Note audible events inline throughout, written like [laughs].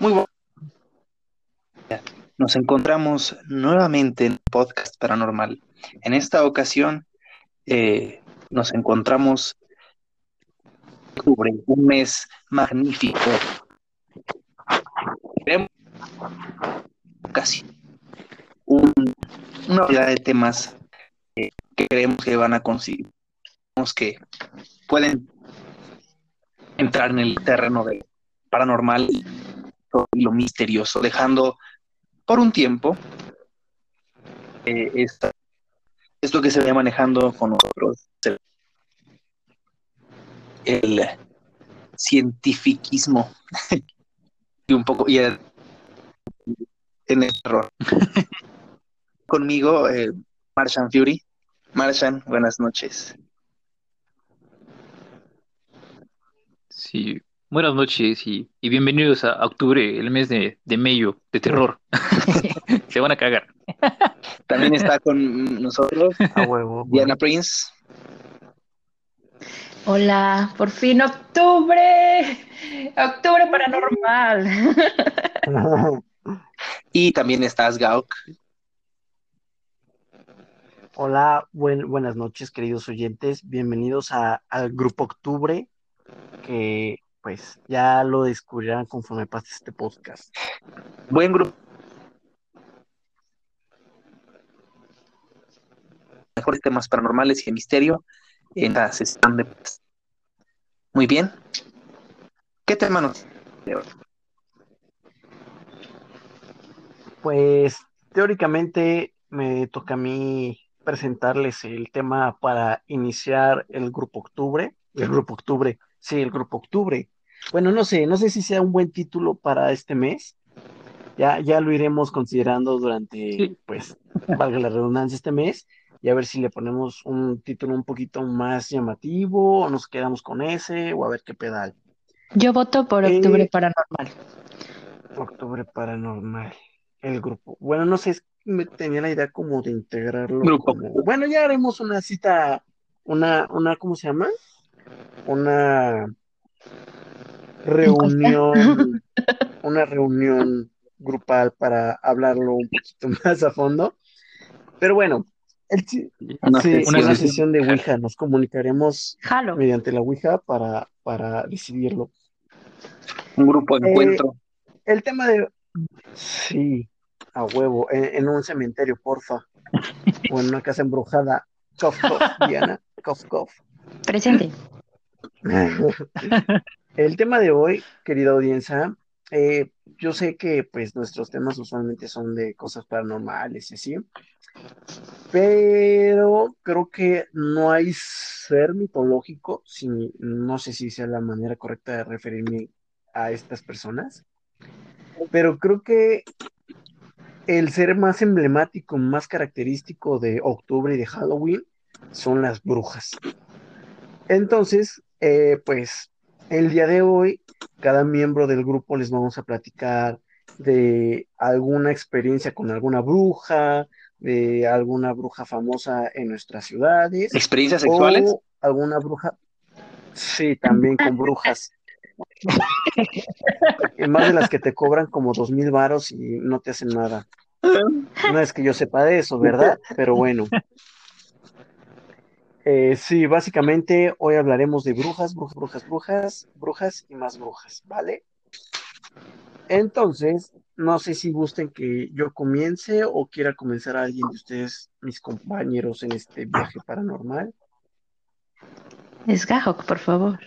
Muy bueno. Nos encontramos nuevamente en Podcast Paranormal. En esta ocasión eh, nos encontramos octubre, un mes magnífico. Casi un- una variedad de temas eh, que creemos que van a conseguir, que pueden entrar en el terreno del paranormal y lo misterioso, dejando por un tiempo eh, esta- esto que se vaya manejando con nosotros, el, cientifiquismo [laughs] y un poco y en el error. [laughs] Conmigo, eh, Marshan Fury. Marshan, buenas noches. Sí, buenas noches y, y bienvenidos a octubre, el mes de, de mayo, de terror. [laughs] Se van a cagar. También está con nosotros [laughs] A huevo. Diana Prince. Hola, por fin octubre, octubre paranormal. [laughs] Y también estás Gauk. Hola, buen- buenas noches, queridos oyentes. Bienvenidos a- al Grupo Octubre, que pues ya lo descubrirán conforme pase este podcast. Buen grupo. Mejores temas paranormales y de misterio en la sesión de. Muy bien. ¿Qué tema nos.? Pues teóricamente me toca a mí presentarles el tema para iniciar el Grupo Octubre. El Grupo Octubre, sí, el Grupo Octubre. Bueno, no sé, no sé si sea un buen título para este mes. Ya, ya lo iremos considerando durante, Sí. pues, valga la redundancia, este mes, y a ver si le ponemos un título un poquito más llamativo, o nos quedamos con ese, o a ver qué pedal. Yo voto por Eh, octubre paranormal. Octubre Paranormal, el grupo. Bueno, no sé, es que me tenía la idea como de integrarlo Grupo. como- Bueno, ya haremos una cita, una, una, ¿cómo se llama? Una reunión, [laughs] una reunión grupal para hablarlo un poquito [laughs] más a fondo. Pero bueno, el Una sí, una sesión de Ouija, nos comunicaremos mediante la Ouija para, para decidirlo. Un grupo de Eh, encuentro. El tema de... Sí, a huevo, en, en un cementerio, porfa. O en una casa embrujada. Cof, cof, [laughs] Diana. Cof, cof. Presente. [laughs] El tema de hoy, querida audiencia, eh, yo sé que pues nuestros temas usualmente son de cosas paranormales y así, pero creo que no hay ser mitológico, si, no sé si sea la manera correcta de referirme a estas personas, pero creo que el ser más emblemático, más característico de octubre y de Halloween son las brujas. Entonces, eh, pues el día de hoy, cada miembro del grupo les vamos a platicar de alguna experiencia con alguna bruja, de alguna bruja famosa en nuestras ciudades, ¿Experiencias sexuales? o alguna bruja, sí, también con brujas. Más de las que te cobran como dos mil varos y no te hacen nada. No es que yo sepa de eso, ¿verdad? Pero bueno. Eh, sí, básicamente hoy hablaremos de brujas, brujas, brujas, brujas, brujas y más brujas, ¿vale? Entonces, no sé si gusten que yo comience o quiera comenzar alguien de ustedes, mis compañeros en este viaje paranormal. Esgajok, por favor.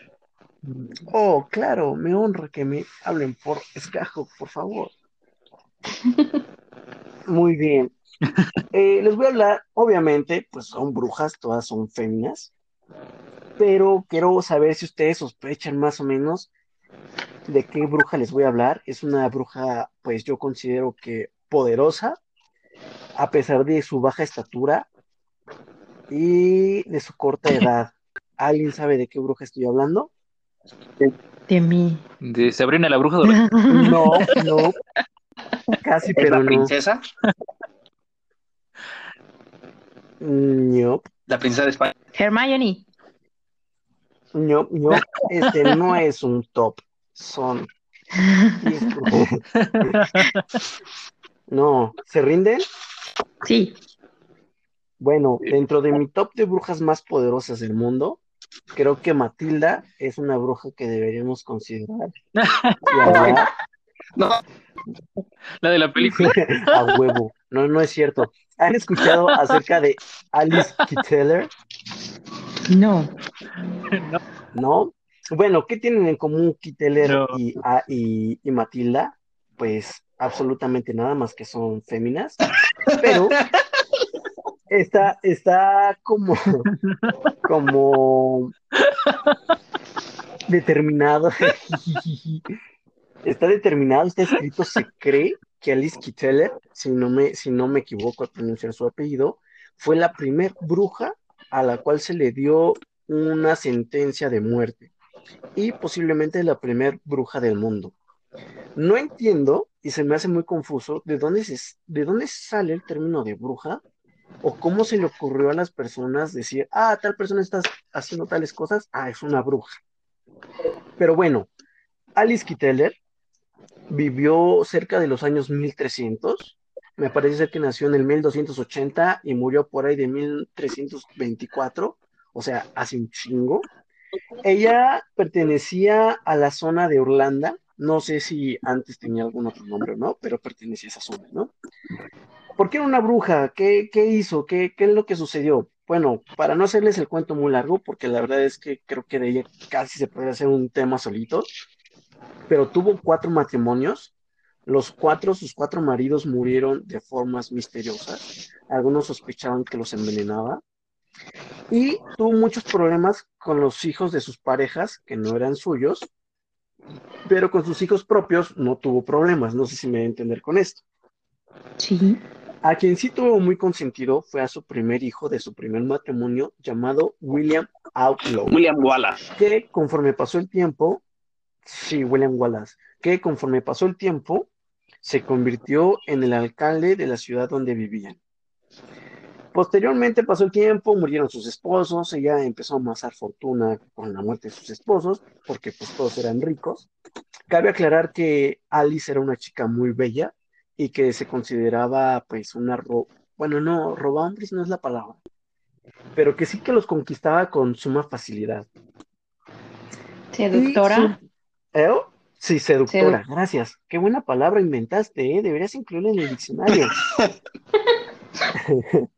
Oh, claro, me honra que me hablen por escajo, por favor. [laughs] Muy bien. Eh, les voy a hablar, obviamente, pues son brujas, todas son féminas, pero quiero saber si ustedes sospechan más o menos de qué bruja les voy a hablar. Es una bruja, pues yo considero que poderosa, a pesar de su baja estatura y de su corta [laughs] edad. ¿Alguien sabe de qué bruja estoy hablando? De mí. De Sabrina la bruja dorada. No, no. Casi, ¿Es pero la no. princesa? No, La princesa de España. Hermione. no, no. Este no es un top. Son No, ¿se rinden? Sí. Bueno, dentro de mi top de brujas más poderosas del mundo, creo que Matilda es una bruja que deberíamos considerar. [laughs] Y hablar No, La de la película. [laughs] a huevo. No, no es cierto. ¿Han escuchado acerca de Alice Kitteler? No. ¿No? Bueno, ¿qué tienen en común Kitteler No. y, a- y, y Matilda? Pues absolutamente nada más que son féminas, pero está, está como, como determinado, [laughs] está determinado, está escrito, se cree que Alice Kitteler, si no me, si no me equivoco al pronunciar su apellido, fue la primer bruja a la cual se le dio una sentencia de muerte y posiblemente la primer bruja del mundo. No entiendo y se me hace muy confuso de dónde, se, de dónde sale el término de bruja o cómo se le ocurrió a las personas decir, ah, tal persona está haciendo tales cosas, ah, es una bruja. Pero bueno, Alice Kitteler vivió cerca de los años 1300. Me parece ser que nació en el 1280 y murió por ahí de 1324, o sea, hace un chingo. Ella pertenecía a la zona de Irlanda, no sé si antes tenía algún otro nombre o no, pero pertenecía a esa zona, ¿no? ¿Por qué era una bruja? ¿Qué, qué hizo? ¿Qué, ¿Qué es lo que sucedió? Bueno, para no hacerles el cuento muy largo, porque la verdad es que creo que de ella casi se puede hacer un tema solito, pero tuvo cuatro matrimonios. Los cuatro, sus cuatro maridos murieron de formas misteriosas. Algunos sospechaban que los envenenaba. Y tuvo muchos problemas con los hijos de sus parejas, que no eran suyos, pero con sus hijos propios no tuvo problemas. No sé si me voy a entender con esto. Sí. A quien sí tuvo muy consentido fue a su primer hijo de su primer matrimonio, llamado William Outlaw, William Wallace. que conforme pasó el tiempo, sí, William Wallace, que conforme pasó el tiempo, se convirtió en el alcalde de la ciudad donde vivían. Posteriormente pasó el tiempo, murieron sus esposos, ella empezó a amasar fortuna con la muerte de sus esposos, porque pues todos eran ricos. Cabe aclarar que Alice era una chica muy bella y que se consideraba pues una ro bueno, no, robambres no es la palabra, pero que sí que los conquistaba con suma facilidad. Seductora. su- ¿Eh? Sí, seductora, Sedu- gracias. Qué buena palabra inventaste, ¿eh? Deberías incluirla en el diccionario. [laughs]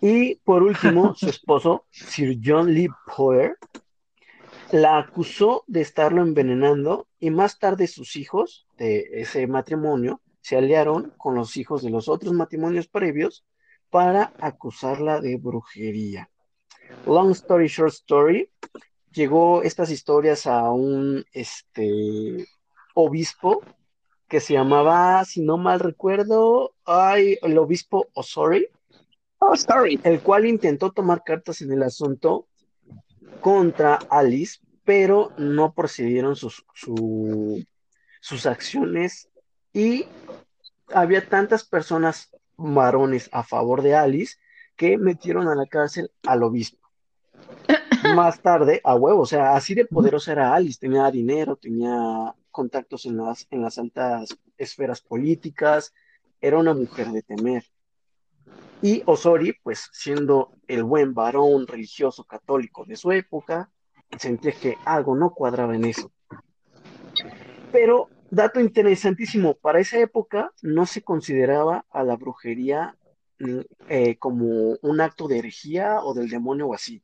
Y por último, su esposo, Sir John Lee Potter, la acusó de estarlo envenenando y más tarde sus hijos de ese matrimonio se aliaron con los hijos de los otros matrimonios previos para acusarla de brujería. Long story short story, llegó estas historias a un este obispo que se llamaba, si no mal recuerdo, ay, el obispo Osori, Oh, sorry. el cual intentó tomar cartas en el asunto contra Alice, pero no procedieron sus, su- sus acciones y había tantas personas varones a favor de Alice que metieron a la cárcel al obispo. Más tarde, a huevo, o sea, así de poderosa era Alice, tenía dinero, tenía contactos en las, en las altas esferas políticas, era una mujer de temer. Y Osori, pues siendo el buen varón religioso católico de su época, sentía que algo no cuadraba en eso. Pero, dato interesantísimo, para esa época no se consideraba a la brujería mm, eh, como un acto de herejía o del demonio o así.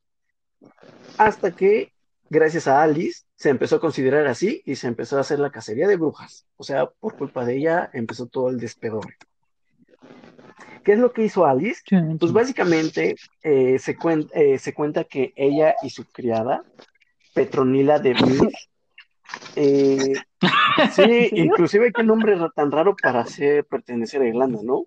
Hasta que, gracias a Alice, se empezó a considerar así y se empezó a hacer la cacería de brujas. O sea, por culpa de ella empezó todo el despedor. ¿Qué es lo que hizo Alice? Pues básicamente eh, se, cuen- eh, se cuenta que ella y su criada, Petronila de Meath, eh, [laughs] sí, inclusive qué nombre tan raro para ser, pertenecer a Irlanda, ¿no?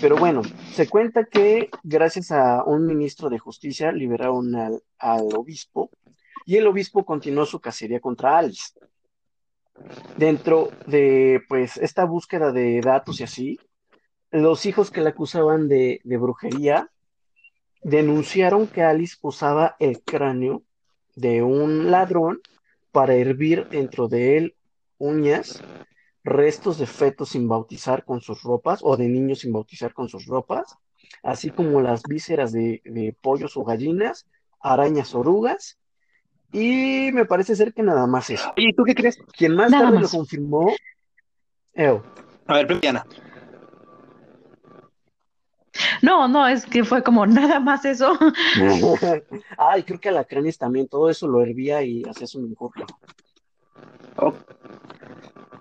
Pero bueno, se cuenta que gracias a un ministro de justicia liberaron al, al obispo y el obispo continuó su cacería contra Alice. Dentro de pues esta búsqueda de datos y así, los hijos que la acusaban de, de brujería denunciaron que Alice usaba el cráneo de un ladrón para hervir dentro de él uñas, restos de fetos sin bautizar con sus ropas o de niños sin bautizar con sus ropas, así como las vísceras de, de pollos o gallinas, arañas, orugas, y me parece ser que nada más eso. ¿y tú qué crees? Quien más Nada tarde lo confirmó, Eo. A ver, Diana. No, no, es que fue como nada más eso. [laughs] Ay, creo que alacranes también, todo eso lo hervía y hacía su mejor.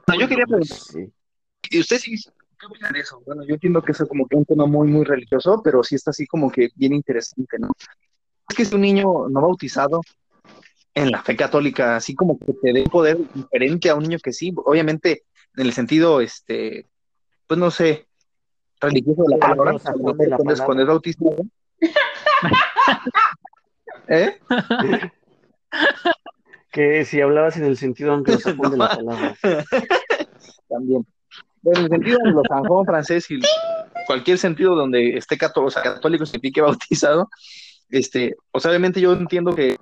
No, yo quería preguntar, Sí. ¿y ustedes sí, qué opinan de eso? Bueno, yo entiendo que eso es como que un tema muy, muy religioso, pero sí está así como que bien interesante, ¿no? Es que es un niño no bautizado en la fe católica, así como que te dé poder diferente a un niño que sí, obviamente en el sentido, este, pues no sé, religioso de la es- palabra. cuando es bautizado. [laughs] ¿Eh? [laughs] Que si hablabas en el sentido anglosajón de la No. [laughs] palabra. [laughs] También. En el sentido anglosajón francés y cualquier sentido donde esté católico, o sea, católico signifique bautizado, este, o sea, obviamente yo entiendo que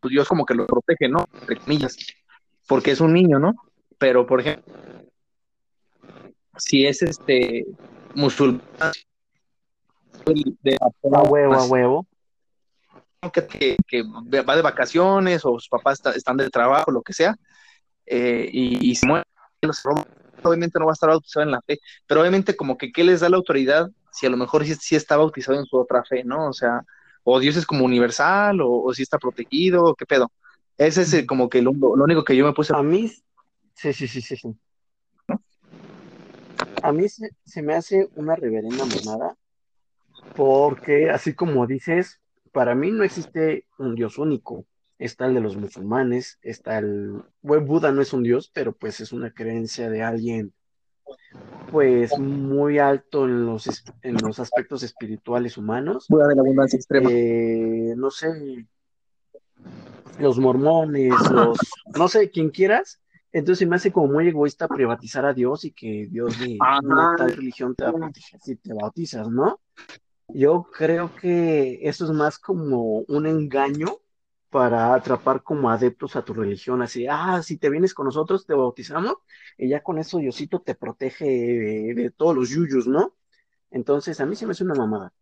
pues, Dios como que lo protege, ¿no? Entre comillas, porque es un niño, ¿no? Pero, por ejemplo, si es este musulmán de A huevo, a huevo. Que, va de vacaciones o sus papás está- están de trabajo, lo que sea, eh, y, y se muere, obviamente no va a estar bautizado en la fe, pero obviamente como que qué les da la autoridad si a lo mejor sí, sí está bautizado en su otra fe, ¿no? O sea, o Dios es como universal, o, o si está protegido, o qué pedo. Ese es como que lo, lo único que yo me puse A mí, sí, sí, sí, sí, sí. A mí se, se me hace una reverenda mamada, porque así como dices, para mí no existe un Dios único. Está el de los musulmanes, está el... Bueno, Buda no es un Dios, pero pues es una creencia de alguien pues muy alto en los, en los aspectos espirituales humanos. Buda de la abundancia extrema. Eh, no sé, los mormones, los, no sé, quien quieras. Entonces se me hace como muy egoísta privatizar a Dios y que Dios de una tal religión te va a proteger si te bautizas, ¿no? Yo creo que eso es más como un engaño para atrapar como adeptos a tu religión, así, ah, si te vienes con nosotros, te bautizamos, y ya con eso Diosito te protege de, todos los yuyos, ¿no? Entonces, a mí se me hace una mamada.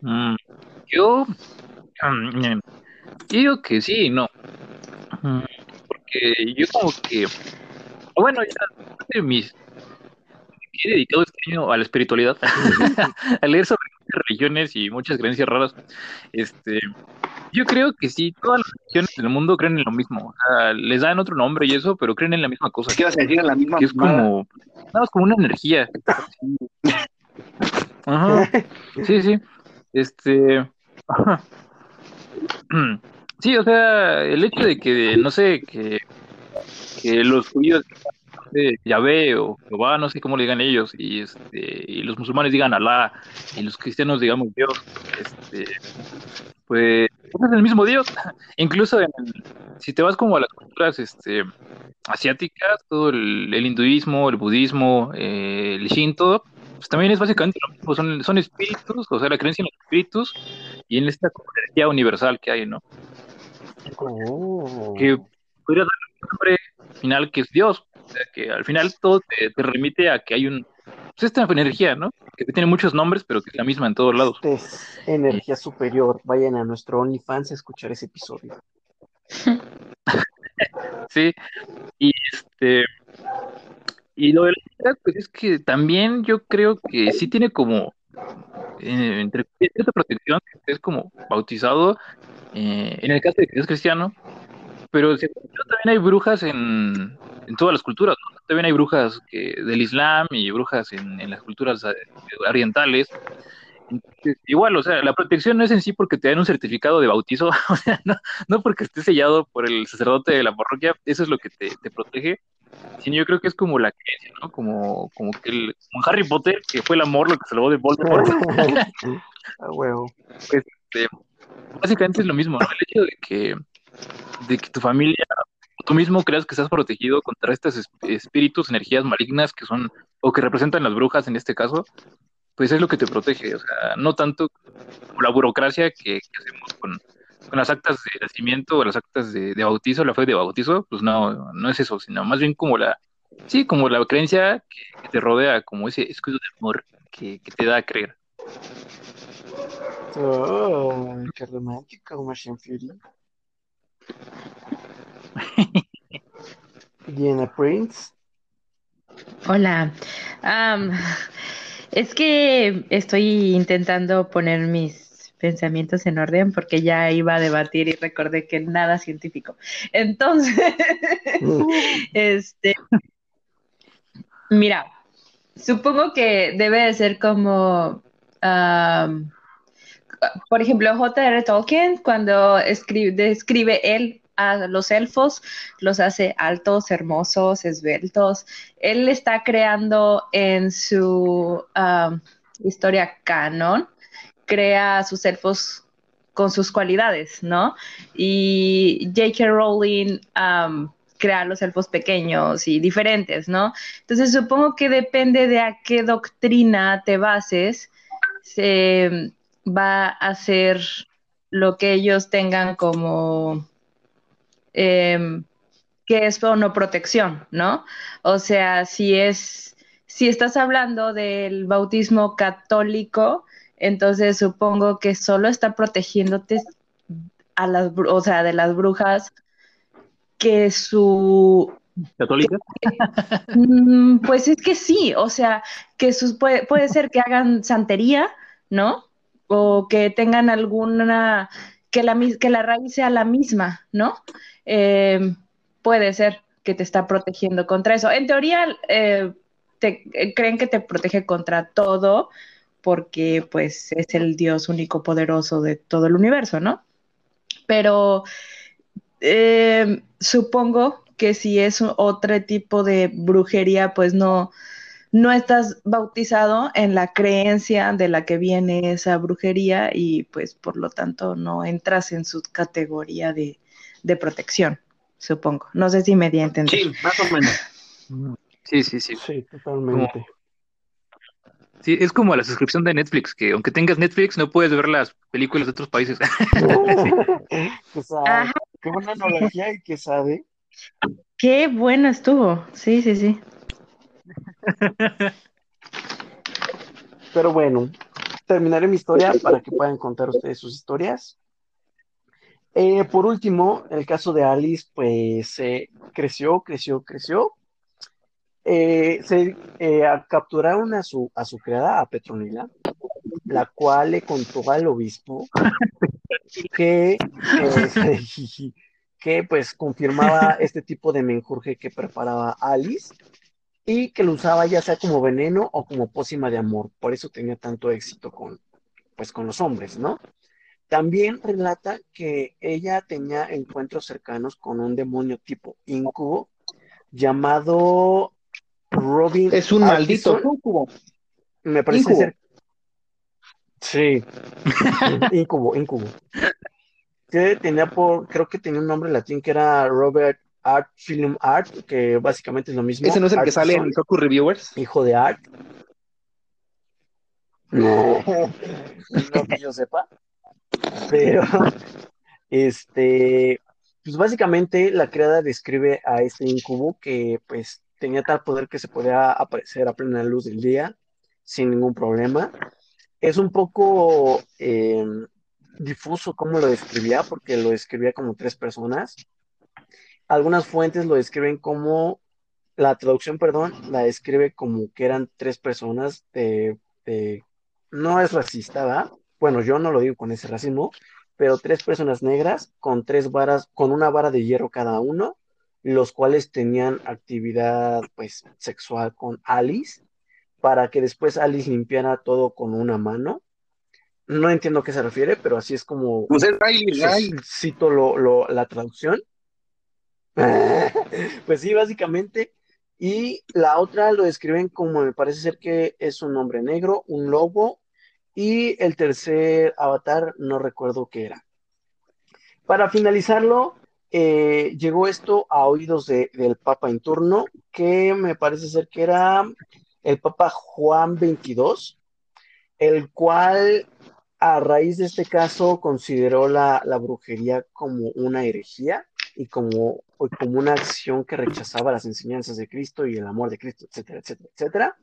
Mm, yo, mm, yo digo que sí no. Mm, Porque yo como que, bueno, ya de mis, he dedicado este año a la espiritualidad, [laughs] a leer sobre muchas religiones y muchas creencias raras. Este, yo creo que sí, todas las religiones del mundo creen en lo mismo. O sea, les dan otro nombre y eso, pero creen en la misma cosa. ¿Qué vas a decir en la misma Que es como, no, es como una energía. Sí. Ajá. [laughs] Sí, sí. Este. ajá. Sí, o sea, el hecho de que, no sé, que, que los judíos de Yahvé o Jehová, no sé cómo le digan ellos, y este, y los musulmanes digan Alá, y los cristianos digamos Dios, este, pues es el mismo Dios. [laughs] Incluso en el- si te vas como a las culturas este, asiáticas, todo el, el hinduismo, el budismo, eh, el shinto, pues también es básicamente lo mismo, son, son espíritus, o sea, la creencia en los espíritus y en esta energía universal que hay, ¿no? Oh. Que podría dar un nombre final que es Dios, o sea, que al final todo te, te remite a que hay un, pues esta energía, ¿no? Que tiene muchos nombres, pero que es la misma en todos lados. Es energía superior. Vayan a nuestro OnlyFans a escuchar ese episodio. [laughs] Sí, y este, y lo de la pues es que también yo creo que sí tiene como, eh, entre cierta protección, es como bautizado, eh, en el caso de que es cristiano, pero yo, también hay brujas en, en todas las culturas, ¿no? También hay brujas que, del Islam y brujas en, en las culturas eh, orientales. Entonces, igual, o sea, la protección no es en sí porque te dan un certificado de bautizo, [laughs] o sea, no, no porque estés sellado por el sacerdote de la parroquia, eso es lo que te, te protege, sino yo creo que es como la creencia, ¿no? Como, como que el, como Harry Potter, que fue el amor lo que salvó de Voldemort, [laughs] [laughs] A huevo. este, básicamente es lo mismo, ¿no? El hecho de que, de que tu familia, tú mismo creas que estás protegido contra estos es- espíritus, energías malignas que son, o que representan las brujas en este caso, pues es lo que te protege, o sea, no tanto la burocracia que, hacemos con, con las actas de nacimiento o las actas de, de bautizo, la fe de bautizo, pues no, no es eso, sino más bien como la, sí, como la creencia que, te rodea, como ese escudo de amor que, te da a creer. Oh, qué romántico, Machine Fury. [laughs] Diana Prince. Hola. Es que estoy intentando poner mis pensamientos en orden porque ya iba a debatir y recordé que nada científico. Entonces, [laughs] [laughs] este, mira, supongo que debe de ser como, por ejemplo, J.R. Tolkien, cuando escribe, describe él a los elfos, los hace altos, hermosos, esbeltos. Él está creando en su um, historia canon, crea a sus elfos con sus cualidades, ¿no? Y J.K. Rowling um, crea a los elfos pequeños y diferentes, ¿no? Entonces supongo que depende de a qué doctrina te bases, se va a hacer lo que ellos tengan como eh, que es o no protección, ¿no? O sea, si es, si estás hablando del bautismo católico, entonces supongo que solo está protegiéndote a las, o sea, de las brujas que su ¿Católica? Mm, Pues es que sí, o sea, que sus, puede, puede ser que hagan santería, ¿no? O que tengan alguna, que la, que la raíz sea la misma, ¿no? Eh, puede ser que te está protegiendo contra eso. En teoría, eh, te, eh, creen que te protege contra todo porque pues es el Dios único poderoso de todo el universo, ¿no? Pero eh, supongo que si es otro tipo de brujería, pues no, no estás bautizado en la creencia de la que viene esa brujería y pues por lo tanto no entras en su categoría de, de protección, supongo. No sé si me di a entender. Sí, más o menos. Sí, sí, sí. Sí, totalmente. Sí, es como la suscripción de Netflix, que aunque tengas Netflix no puedes ver las películas de otros países. [laughs] [laughs] Ajá. Qué buena analogía y que sabe. Qué bueno estuvo. Sí, sí, sí. Pero bueno, terminaré mi historia para que puedan contar ustedes sus historias. Eh, por último, el caso de Alice, pues creció, creció, creció. Eh, se eh, capturaron a su, a su criada, a Petronila, la cual le contó al obispo que, [laughs] que pues confirmaba este tipo de menjurje que preparaba Alice y que lo usaba ya sea como veneno o como pócima de amor. Por eso tenía tanto éxito con, pues, con los hombres, ¿no? También relata que ella tenía encuentros cercanos con un demonio tipo incubo llamado Robin Es un maldito súcubo. Me parece Incubo. ser. Sí, [laughs] incubo, incubo. Que tenía por, creo que tenía un nombre latín que era Robert Art Film Art, que básicamente es lo mismo. Ese no es el que sale en Soku Reviewers. hijo de Art. No, [laughs] no que yo sepa. Pero, este, pues básicamente la criada describe a este incubo que pues tenía tal poder que se podía aparecer a plena luz del día sin ningún problema. Es un poco eh, difuso cómo lo describía, porque lo describía como tres personas. Algunas fuentes lo describen como, la traducción, perdón, la describe como que eran tres personas de, de- no es racista, ¿verdad? Bueno, yo no lo digo con ese racismo, pero tres personas negras con tres varas, con una vara de hierro cada uno, los cuales tenían actividad, pues, sexual con Alice, para que después Alice limpiara todo con una mano. No entiendo a qué se refiere, pero así es como Pues es Riley cito lo, lo- la traducción. [laughs] Pues sí, básicamente. Y la otra lo describen como me parece ser que es un hombre negro, un lobo, y el tercer avatar no recuerdo qué era. Para finalizarlo, eh, llegó esto a oídos de- del Papa en turno, que me parece ser que era el Papa Juan XXII, el cual a raíz de este caso consideró la, la brujería como una herejía y como, como una acción que rechazaba las enseñanzas de Cristo y el amor de Cristo, etcétera, etcétera, etcétera.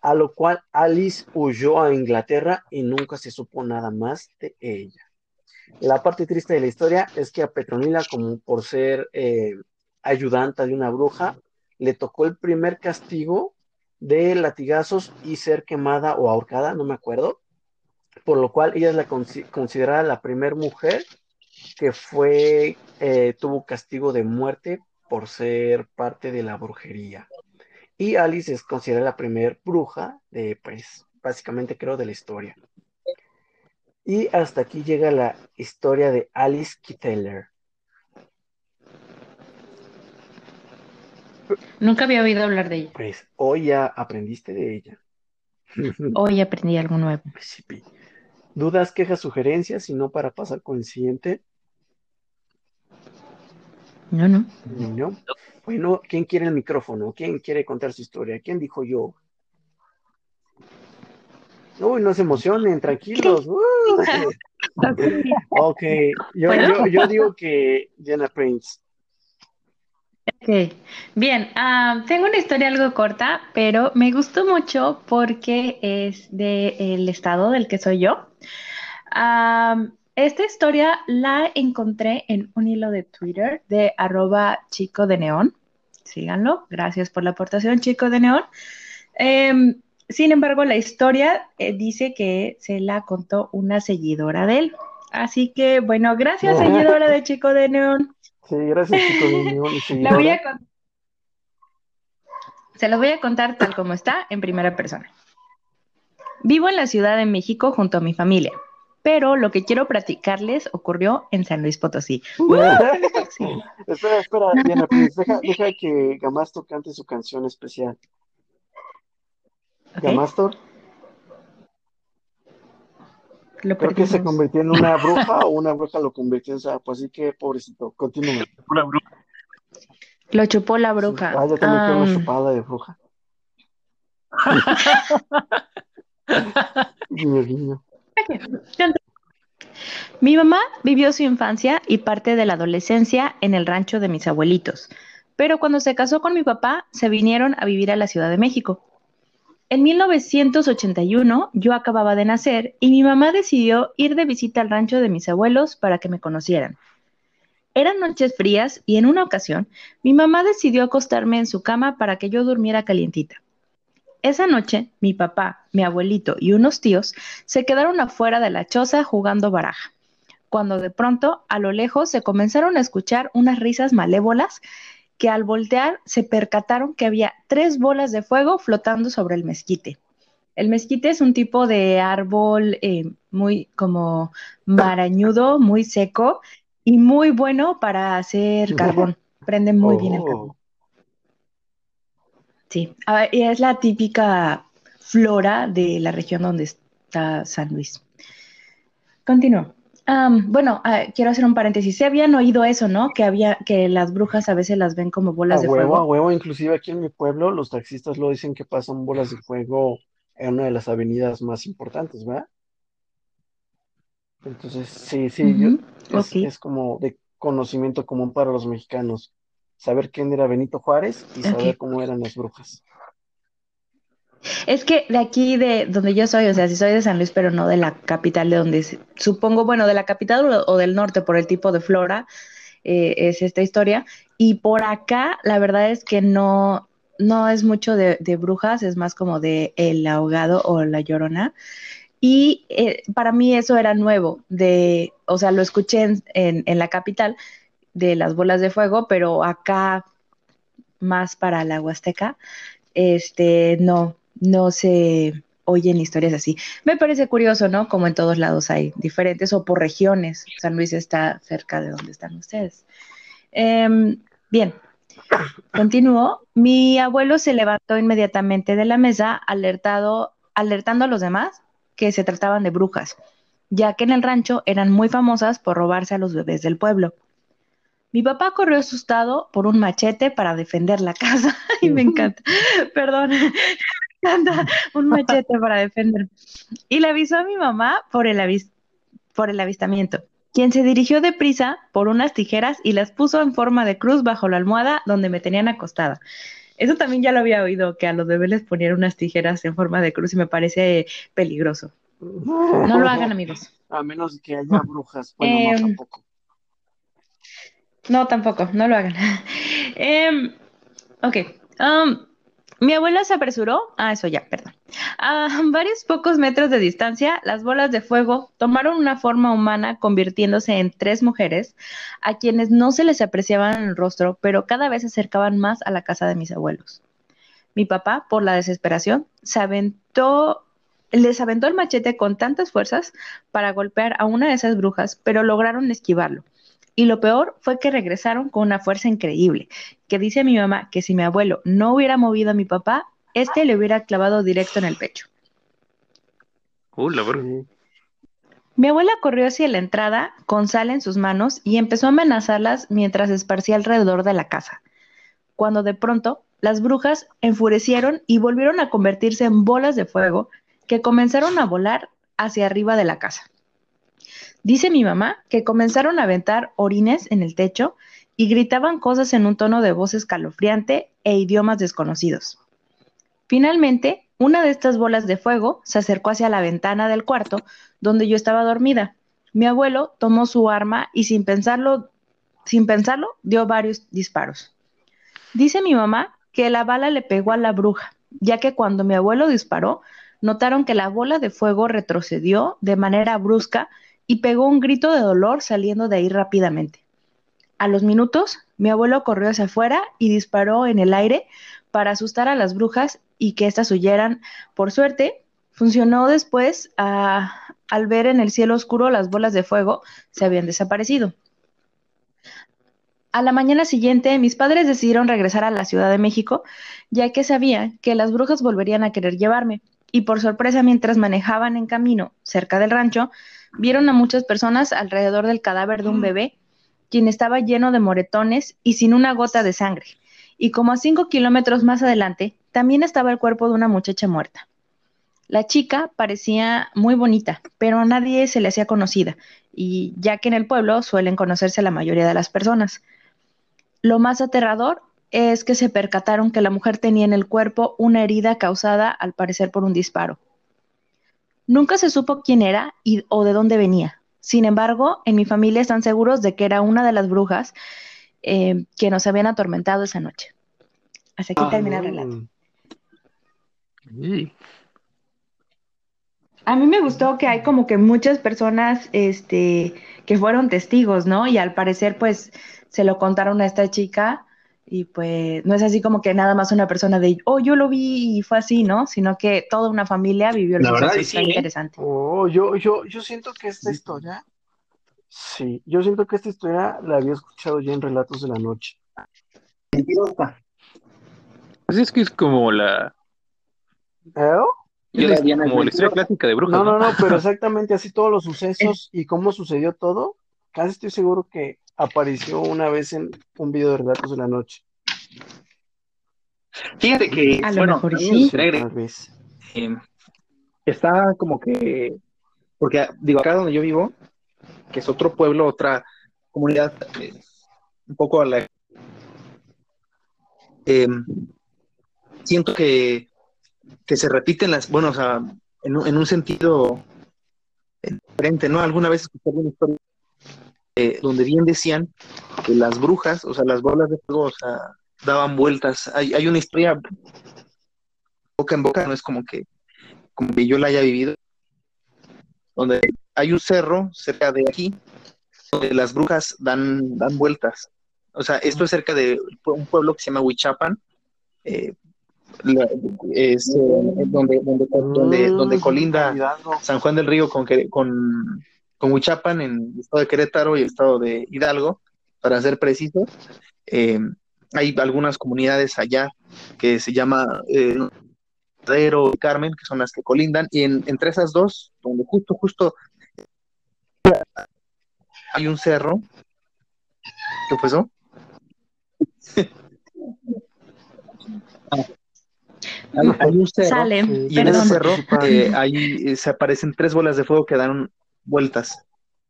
A lo cual Alice huyó a Inglaterra y nunca se supo nada más de ella. La parte triste de la historia es que a Petronila, como por ser eh, ayudanta de una bruja, le tocó el primer castigo de latigazos y ser quemada o ahorcada, no me acuerdo, por lo cual ella es la considerada la primera mujer que fue, eh, tuvo castigo de muerte por ser parte de la brujería. Y Alice es considerada la primera bruja de, pues, básicamente creo, de la historia. Y hasta aquí llega la historia de Alice Kitteler. Nunca había oído hablar de ella. Pues hoy ya aprendiste de ella. [laughs] Hoy aprendí algo nuevo. ¿Dudas, quejas, sugerencias? Si no, para pasar con el siguiente. No, no. No. Bueno, ¿quién quiere el micrófono? ¿Quién quiere contar su historia? ¿Quién dijo yo? Uy, no se emocionen, tranquilos. ok, yo, yo, yo, digo que Diana Prince. Ok, bien, ah, tengo una historia algo corta, pero me gustó mucho porque es del estado del que soy yo. Esta historia la encontré en un hilo de Twitter de arroba chico de neón. Síganlo, gracias por la aportación, chico de neón. Em, sin embargo, la historia eh, dice que se la contó una seguidora de él. Así que, bueno, gracias, seguidora de Chico de Neón. Sí, gracias, Chico de Neón. [laughs] se lo voy a contar tal como está en primera persona. Vivo en la Ciudad de México junto a mi familia, pero lo que quiero platicarles ocurrió en San Luis Potosí. [laughs] espera, espera, Diana, deja, deja que Gamasto cante su canción especial. Gamastor. Creo que se convirtió en una bruja o una bruja lo convirtió en sapo, así que pobrecito, continúa. Lo chupó la bruja. ah, yo también quiero una chupada de bruja. [laughs] Mi mamá vivió su infancia y parte de la adolescencia en el rancho de mis abuelitos, pero cuando se casó con mi papá se vinieron a vivir a la Ciudad de México. En 1981 yo acababa de nacer y mi mamá decidió ir de visita al rancho de mis abuelos para que me conocieran. Eran noches frías y en una ocasión mi mamá decidió acostarme en su cama para que yo durmiera calientita. Esa noche mi papá, mi abuelito y unos tíos se quedaron afuera de la choza jugando baraja, cuando de pronto a lo lejos se comenzaron a escuchar unas risas malévolas que al voltear se percataron que había tres bolas de fuego flotando sobre el mezquite. El mezquite es un tipo de árbol eh, muy como marañudo, muy seco y muy bueno para hacer carbón. Prende muy bien el carbón. Sí, y es la típica flora de la región donde está San Luis. Continúo bueno, quiero hacer un paréntesis. Se habían oído eso, ¿no? Que había, que las brujas a veces las ven como bolas de fuego. A huevo, inclusive aquí en mi pueblo los taxistas lo dicen que pasan bolas de fuego en una de las avenidas más importantes, ¿verdad? Entonces, sí, sí, es, es, como de conocimiento común para los mexicanos. Saber quién era Benito Juárez y saber cómo eran las brujas. Es que de aquí, de donde yo soy, o sea, si soy de San Luis, pero no de la capital, de donde supongo, bueno, de la capital o, del norte por el tipo de flora, eh, es esta historia. Y por acá, la verdad es que no, no es mucho de, brujas, es más como de el ahogado o la llorona. Y eh, para mí eso era nuevo, de, o sea, lo escuché en, en la capital de las bolas de fuego, pero acá más para la Huasteca, este, no, no se oyen historias así. Me parece curioso, ¿no? Como en todos lados hay diferentes o por regiones. San Luis está cerca de donde están ustedes. Em, bien, continúo. Mi abuelo se levantó inmediatamente de la mesa, alertado, alertando a los demás que se trataban de brujas, ya que en el rancho eran muy famosas por robarse a los bebés del pueblo. Mi papá corrió asustado por un machete para defender la casa. [laughs] y me encanta. [laughs] Perdón. [laughs] anda un machete para defender. Y le avisó a mi mamá por el, avis por el avistamiento, quien se dirigió deprisa por unas tijeras y las puso en forma de cruz bajo la almohada donde me tenían acostada. Eso también ya lo había oído, que a los bebés les ponían unas tijeras en forma de cruz y me parece peligroso. No lo hagan, amigos. A menos que haya brujas. Bueno, no, Em, tampoco. No, tampoco, no lo hagan. [laughs] Em, ok. um, mi abuela se apresuró. Ah, eso ya, perdón. A [laughs] varios pocos metros de distancia, las bolas de fuego tomaron una forma humana, convirtiéndose en tres mujeres, a quienes no se les apreciaban el rostro, pero cada vez se acercaban más a la casa de mis abuelos. Mi papá, por la desesperación, se aventó, les aventó el machete con tantas fuerzas para golpear a una de esas brujas, pero lograron esquivarlo. Y lo peor fue que regresaron con una fuerza increíble, que dice mi mamá que si mi abuelo no hubiera movido a mi papá, este le hubiera clavado directo en el pecho. Uh, la. Mi abuela corrió hacia la entrada con sal en sus manos y empezó a amenazarlas mientras esparcía alrededor de la casa. Cuando de pronto las brujas enfurecieron y volvieron a convertirse en bolas de fuego que comenzaron a volar hacia arriba de la casa. Dice mi mamá que comenzaron a aventar orines en el techo y gritaban cosas en un tono de voz escalofriante e idiomas desconocidos. Finalmente, una de estas bolas de fuego se acercó hacia la ventana del cuarto donde yo estaba dormida. Mi abuelo tomó su arma y sin pensarlo, sin pensarlo, dio varios disparos. Dice mi mamá que la bala le pegó a la bruja, ya que cuando mi abuelo disparó, notaron que la bola de fuego retrocedió de manera brusca y pegó un grito de dolor saliendo de ahí rápidamente. A los minutos, mi abuelo corrió hacia afuera y disparó en el aire para asustar a las brujas y que éstas huyeran. Por suerte, funcionó después ah, al ver en el cielo oscuro las bolas de fuego se habían desaparecido. A la mañana siguiente, mis padres decidieron regresar a la Ciudad de México, ya que sabían que las brujas volverían a querer llevarme. Y por sorpresa, mientras manejaban en camino cerca del rancho, vieron a muchas personas alrededor del cadáver de un bebé, quien estaba lleno de moretones y sin una gota de sangre. Y como a cinco kilómetros más adelante, también estaba el cuerpo de una muchacha muerta. La chica parecía muy bonita, pero a nadie se le hacía conocida, y ya que en el pueblo suelen conocerse la mayoría de las personas. Lo más aterrador es que se percataron que la mujer tenía en el cuerpo una herida causada al parecer por un disparo. Nunca se supo quién era y, o de dónde venía. Sin embargo, en mi familia están seguros de que era una de las brujas eh, que nos habían atormentado esa noche. Hasta aquí termina el relato. Sí. A mí me gustó que hay como que muchas personas este, que fueron testigos, ¿no? Y al parecer, pues, se lo contaron a esta chica y pues no es así como que nada más una persona de, oh, yo lo vi y fue así, ¿no? Sino que toda una familia vivió el La verdad, sí, ¿eh? interesante. Oh, yo, yo, yo siento que esta historia, sí, yo siento que esta historia la había escuchado ya en Relatos de la Noche. Mentirosa. Pues es que es como la, ¿Eh? Yo la como la historia clásica de brujas, No, ¿no? no, no, pero exactamente así todos los sucesos [laughs] y cómo sucedió todo, casi estoy seguro que apareció una vez en un video de Relatos de la Noche. Fíjate que, A lo bueno, mejor sí. Tal vez. eh, está como que, porque digo, acá donde yo vivo, que es otro pueblo, otra comunidad, eh, un poco a la... eh, siento que, que se repiten las, bueno, o sea, en, un- en un sentido diferente, ¿no? Alguna vez escuché una historia eh, donde bien decían que las brujas, o sea, las bolas de fuego, o sea, daban vueltas. Hay, hay una historia boca en boca, no es como que, como que yo la haya vivido, donde hay un cerro cerca de aquí, donde las brujas dan, dan vueltas. O sea, esto es cerca de un pueblo que se llama Huichapan, eh, la- es, eh, donde, donde, donde, donde Mm, colinda. San Juan del Río con, con Huichapan en el estado de Querétaro y el estado de Hidalgo, para ser preciso. Eh, hay algunas comunidades allá que se llama eh, Madero y Carmen, que son las que colindan, y en- entre esas dos, donde justo, justo hay un cerro. ¿Qué fue eso? [laughs] hay, hay un cerro Sale, y en ese cerro eh, ahí eh, se aparecen tres bolas de fuego que dan vueltas,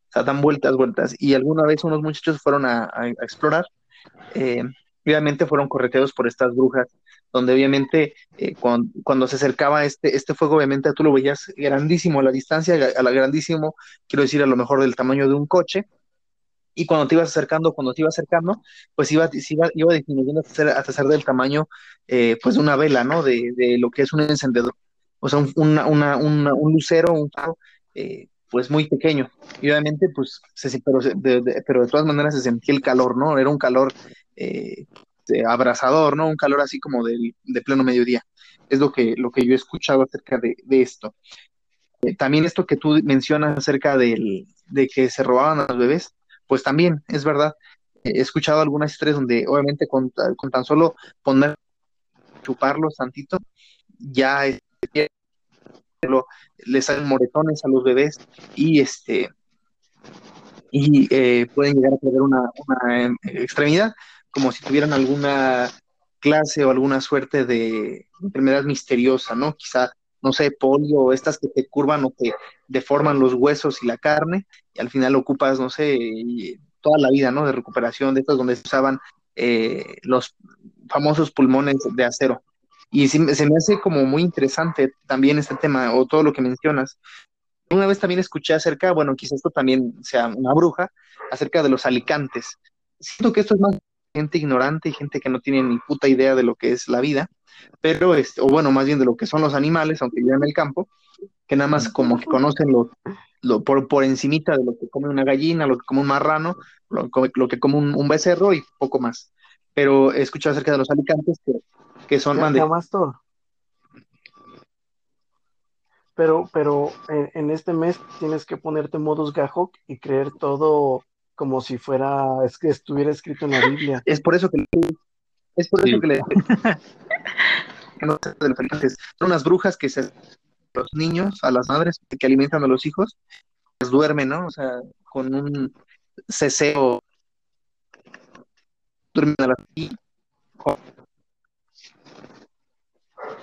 o sea, dan vueltas, vueltas. Y alguna vez unos muchachos fueron a, explorar, eh, obviamente fueron correteados por estas brujas, donde obviamente eh, cuando, cuando se acercaba este, este fuego, obviamente tú lo veías grandísimo a la distancia, a la grandísimo, quiero decir, a lo mejor del tamaño de un coche. Y cuando te ibas acercando, cuando te iba acercando, pues iba, iba, iba disminuyendo hasta ser, del tamaño, eh, pues, de una vela, ¿no? De, de lo que es un encendedor. O sea, un, una- una- un lucero, un faro, eh, pues muy pequeño. Y obviamente, pues, se, pero, de, pero de todas maneras se sentía el calor, ¿no? Era un calor eh, de abrasador, ¿no? Un calor así como del- de, pleno mediodía. Es lo que, lo que yo he escuchado acerca de, esto. Eh, también esto que tú mencionas acerca del, de que se robaban a los bebés, pues también es verdad. Eh, He escuchado algunas historias donde obviamente con, con tan solo poner, chuparlos tantito, ya lo- les salen moretones a los bebés y este y eh, pueden llegar a perder una, em, extremidad, como si tuvieran alguna clase o alguna suerte de enfermedad misteriosa, ¿no? Quizá, no sé, polio estas que te curvan o que deforman los huesos y la carne, y al final ocupas, no sé, toda la vida, ¿no? De recuperación, de estas donde se usaban eh, los famosos pulmones de acero. Y se me hace como muy interesante también este tema, o todo lo que mencionas. Una vez también escuché acerca, bueno, quizás esto también sea una bruja, acerca de los alicantes. Siento que esto es más gente ignorante y gente que no tiene ni puta idea de lo que es la vida, pero, este, o bueno, más bien de lo que son los animales, aunque viven en el campo, que nada más como que conocen lo, lo- por, por encimita de lo que come una gallina, lo que come un marrano, lo que come un, un becerro y poco más. Pero he escuchado acerca de los alicantes que, que son, Ya, ya, Mastor. Pero, pero en, en este mes tienes que ponerte modus Gahok y creer todo como si fuera, es que estuviera escrito en la Biblia. es por eso que es por Sí. eso que le. [laughs] Son unas brujas que se los niños, a las madres que alimentan a los hijos, les duermen, ¿no? O sea, con un ceseo duermen a la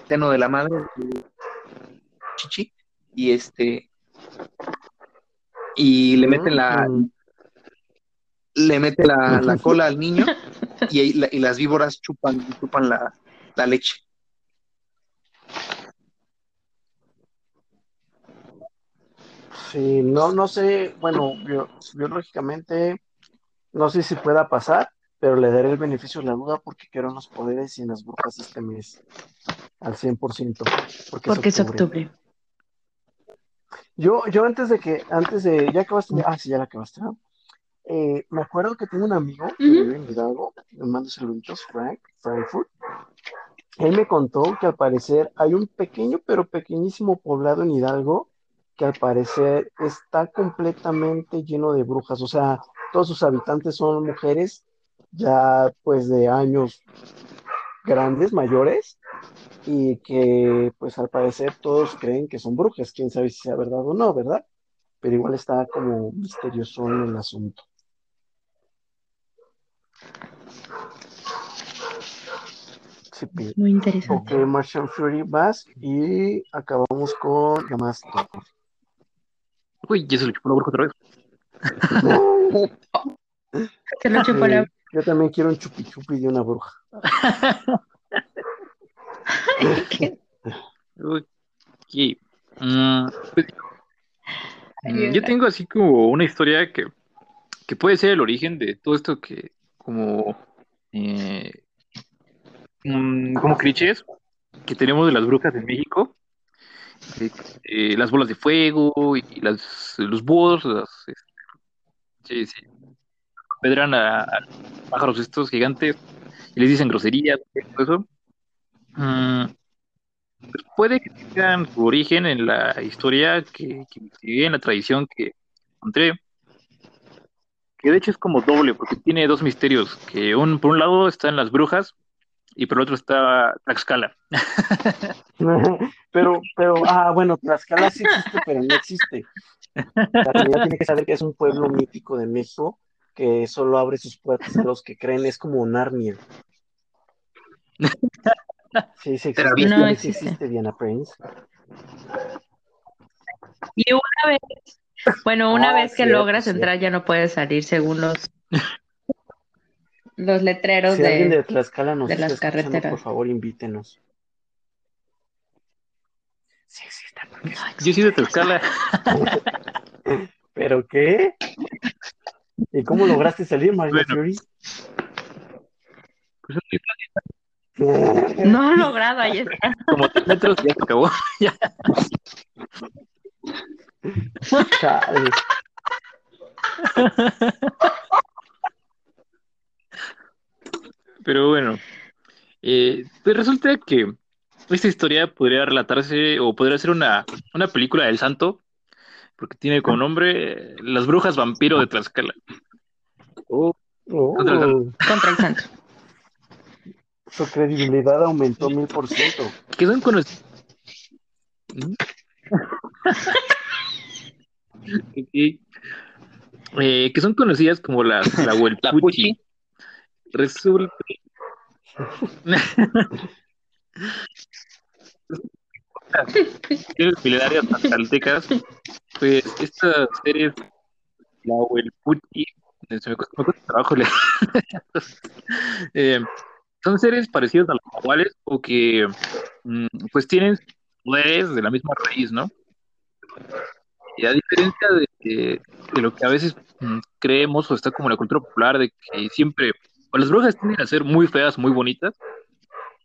seno de la madre chichi y este y le meten la Mm. le mete la, la [laughs] cola al niño y, la- y las víboras chupan chupan la, la leche. Sí, no, no sé, bueno, bio- biológicamente no sé si pueda pasar, pero le daré el beneficio de la duda porque quiero en los poderes y en las brujas este mes al 100%, porque, Porque es es octubre. Yo, yo antes de que, antes de, ya acabaste, ah, sí, ya la acabaste, ¿no? Eh, me acuerdo que tengo un amigo que vive en Hidalgo, le mando saluditos, Frank, Frankfurt. Él me contó que al parecer hay un pequeño, pero pequeñísimo poblado en Hidalgo que al parecer está completamente lleno de brujas, o sea, todos sus habitantes son mujeres ya pues de años grandes, mayores, y que pues al parecer todos creen que son brujas, quién sabe si sea verdad o no, ¿verdad? Pero igual está como misterioso en el asunto. Sí, Muy Ok, interesante. Martian Fury, vas y acabamos con Yamasto. Uy, ya se lo chupó la bruja otra vez. [laughs] Se lo chupó la... Yo también quiero un chupi chupi de una bruja. [laughs] Ok. Mm, mm, yo tengo así como una historia que, que puede ser el origen de todo esto que como eh, mm, como clichés que tenemos de las brujas en México, eh, las bolas de fuego y las, los búhos, las, este, sí, sí, pedran a, a pájaros estos gigantes y les dicen groserías, todo eso. Mm, pues puede que tengan su origen en la historia que, que en la tradición que encontré, que de hecho es como doble, porque tiene dos misterios, que un, por un lado están las brujas y por el otro está Tlaxcala. [laughs] Pero, pero, ah, bueno, Tlaxcala sí existe, pero no existe. La comunidad tiene que saber que es un pueblo mítico de México que solo abre sus puertas a los que creen, es como Narnia. Sí, sí Pero existe, No sí existe. Diana Prince. Y una vez, bueno, una Ah, vez que cierto, logras cierto. entrar ya no puedes salir según los los letreros Si alguien de de Tlaxcala nos de las carreteras. por favor, invítenos. Sí existe, porque No Yo sí de Tlaxcala. [laughs] ¿Pero qué? ¿Y cómo lograste salir, Marina Bueno. Fury? Pues, [laughs] No ha logrado, ahí está. como tres metros ya se acabó. [laughs] Chale. Pero bueno, eh, pues resulta que esta historia podría relatarse o podría ser una, una película del santo, porque tiene como nombre Las brujas vampiro de Tlaxcala. O Oh, Contra el santo. su credibilidad aumentó mil por ciento. que son conocidas. Eh, que son conocidas como las la [laughs] Huelpuchi. Puchi. Resulta. [laughs] [laughs] Milenarias tlaxcaltecas, pues estas series, la Huelpuchi, se me cuesta, trabajo leer. [laughs] Eh, son seres parecidos a los nahuales o que mm, pues tienen poderes de la misma raíz, ¿no? Y a diferencia de, de lo que a veces mm, creemos o está como la cultura popular de que siempre, o las brujas tienden a ser muy feas, muy bonitas,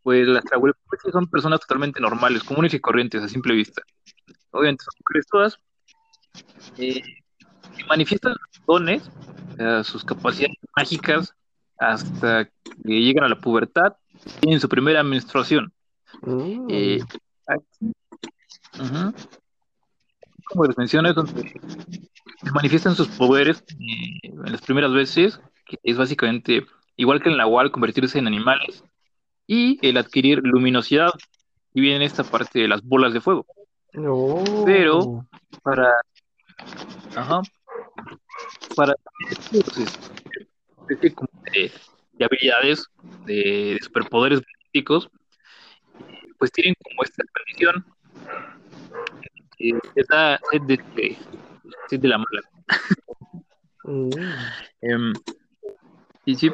pues las Tlahuelpuchi son personas totalmente normales, comunes y corrientes a simple vista. Obviamente son mujeres todas, eh, que manifiestan sus dones, sea, sus capacidades mágicas, hasta que llegan a la pubertad, tienen su primera menstruación. Mm. Eh, aquí, como les mencioné, donde se manifiestan sus poderes eh, en las primeras veces, que es básicamente, igual que el Nahual, convertirse en animales, y el adquirir luminosidad, y viene esta parte de las bolas de fuego. Oh. pero- Para, ajá, para de, de habilidades, de, de superpoderes benéficos, pues tienen como esta condición que les da sed de, de, sed de la mala. Mm. Em, y sí,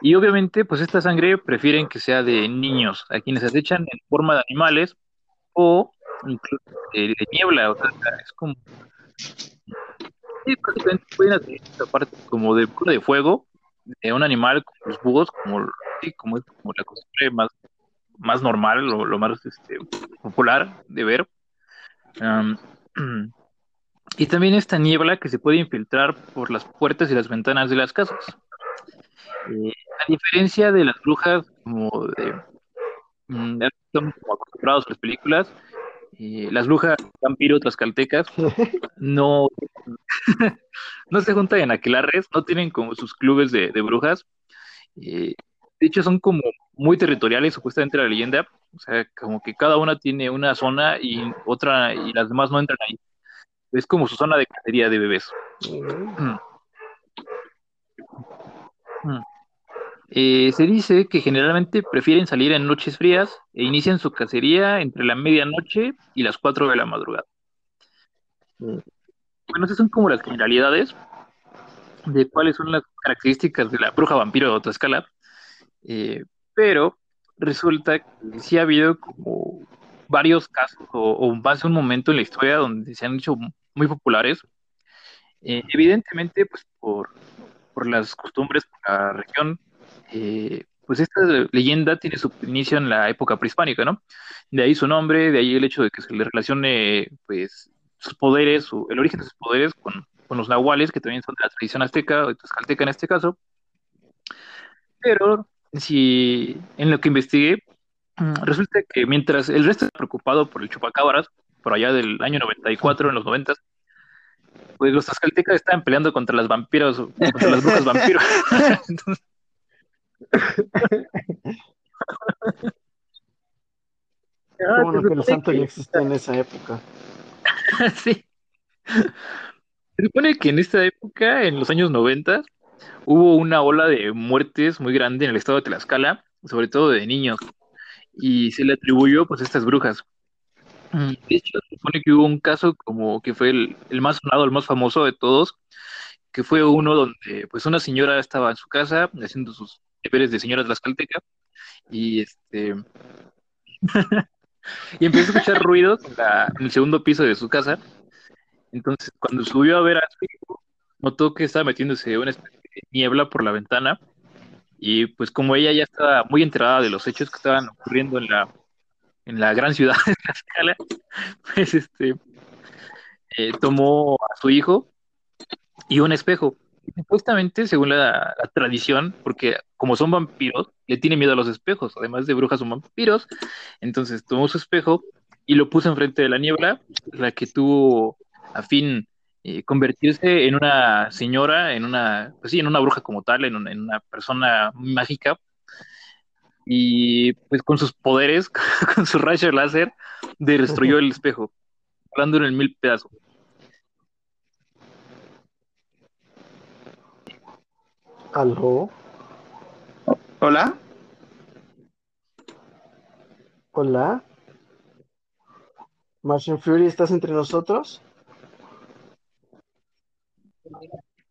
y obviamente, pues esta sangre prefieren que sea de niños, a quienes acechan en forma de animales o incluso de, niebla, o sea, es como sí, prácticamente pueden hacer esta parte como de de fuego de un animal como los búhos, como, como como la costumbre más, más normal, lo, más este, popular de ver. [clears throat] Y también esta niebla que se puede infiltrar por las puertas y las ventanas de las casas. Eh, diferencia de las brujas, como de, mm, estamos como acostumbrados a las películas, eh, las brujas vampiro tlaxcaltecas [laughs] no, [laughs] no se juntan en aquelarres, no tienen como sus clubes de, de brujas. Eh, de hecho, son como muy territoriales, supuestamente la leyenda. O sea, como que cada una tiene una zona y otra, y las demás no entran ahí. Es como su zona de cacería de bebés. Mm. Eh, se dice que generalmente prefieren salir en noches frías e inician su cacería entre la medianoche y las 4 de la madrugada. Mm. Bueno, esas son como las generalidades de cuáles son las características de la bruja vampiro de otra escala. Eh, pero resulta que sí ha habido como varios casos o, o más de un momento en la historia donde se han hecho muy populares. Eh, evidentemente, pues por, por las costumbres, por la región, eh, pues esta leyenda tiene su inicio en la época prehispánica, ¿no? De ahí su nombre, de ahí el hecho de que se le relacione, pues, sus poderes, su- el origen de sus poderes con, con los nahuales, que también son de la tradición azteca, o tlaxcalteca en este caso. Pero, si en lo que investigué, mm, resulta que mientras el resto está preocupado por el chupacabras, por allá del año 94, en los 90, pues los tlaxcaltecas estaban peleando contra las vampiros, contra las brujas vampiros. [laughs] Entonces, Que el santo que- ya existía en esa época. [laughs] sí. Se supone que en esta época, en los años 90, hubo una ola de muertes muy grande en el estado de Tlaxcala, sobre todo de niños. y se le atribuyó pues a estas brujas. Mm, De hecho, se supone que hubo un caso como que fue el, el más sonado, el más famoso de todos, que fue uno donde pues una señora estaba en su casa haciendo sus deberes de señora tlaxcalteca y este y empezó a escuchar ruidos en, la- en el segundo piso de su casa. Entonces, cuando subió a ver a su hijo, notó que estaba metiéndose una especie de niebla por la ventana y pues como ella ya estaba muy enterada de los hechos que estaban ocurriendo en la en la gran ciudad de Tlaxcala, [laughs] pues este eh, tomó a su hijo y un espejo. Supuestamente, según la, tradición, porque como son vampiros, le tiene miedo a los espejos, además de brujas son vampiros, entonces tomó su espejo y lo puso enfrente de la niebla, la que tuvo a fin eh, convertirse en una señora, en una, pues sí, en una bruja como tal, en una, en una persona mágica, y pues con sus poderes, [laughs] con su rayo láser, destruyó el espejo, dándolo en mil pedazos. ¿Aló? Hola. ¿Hola? Martian Fury, ¿estás entre nosotros?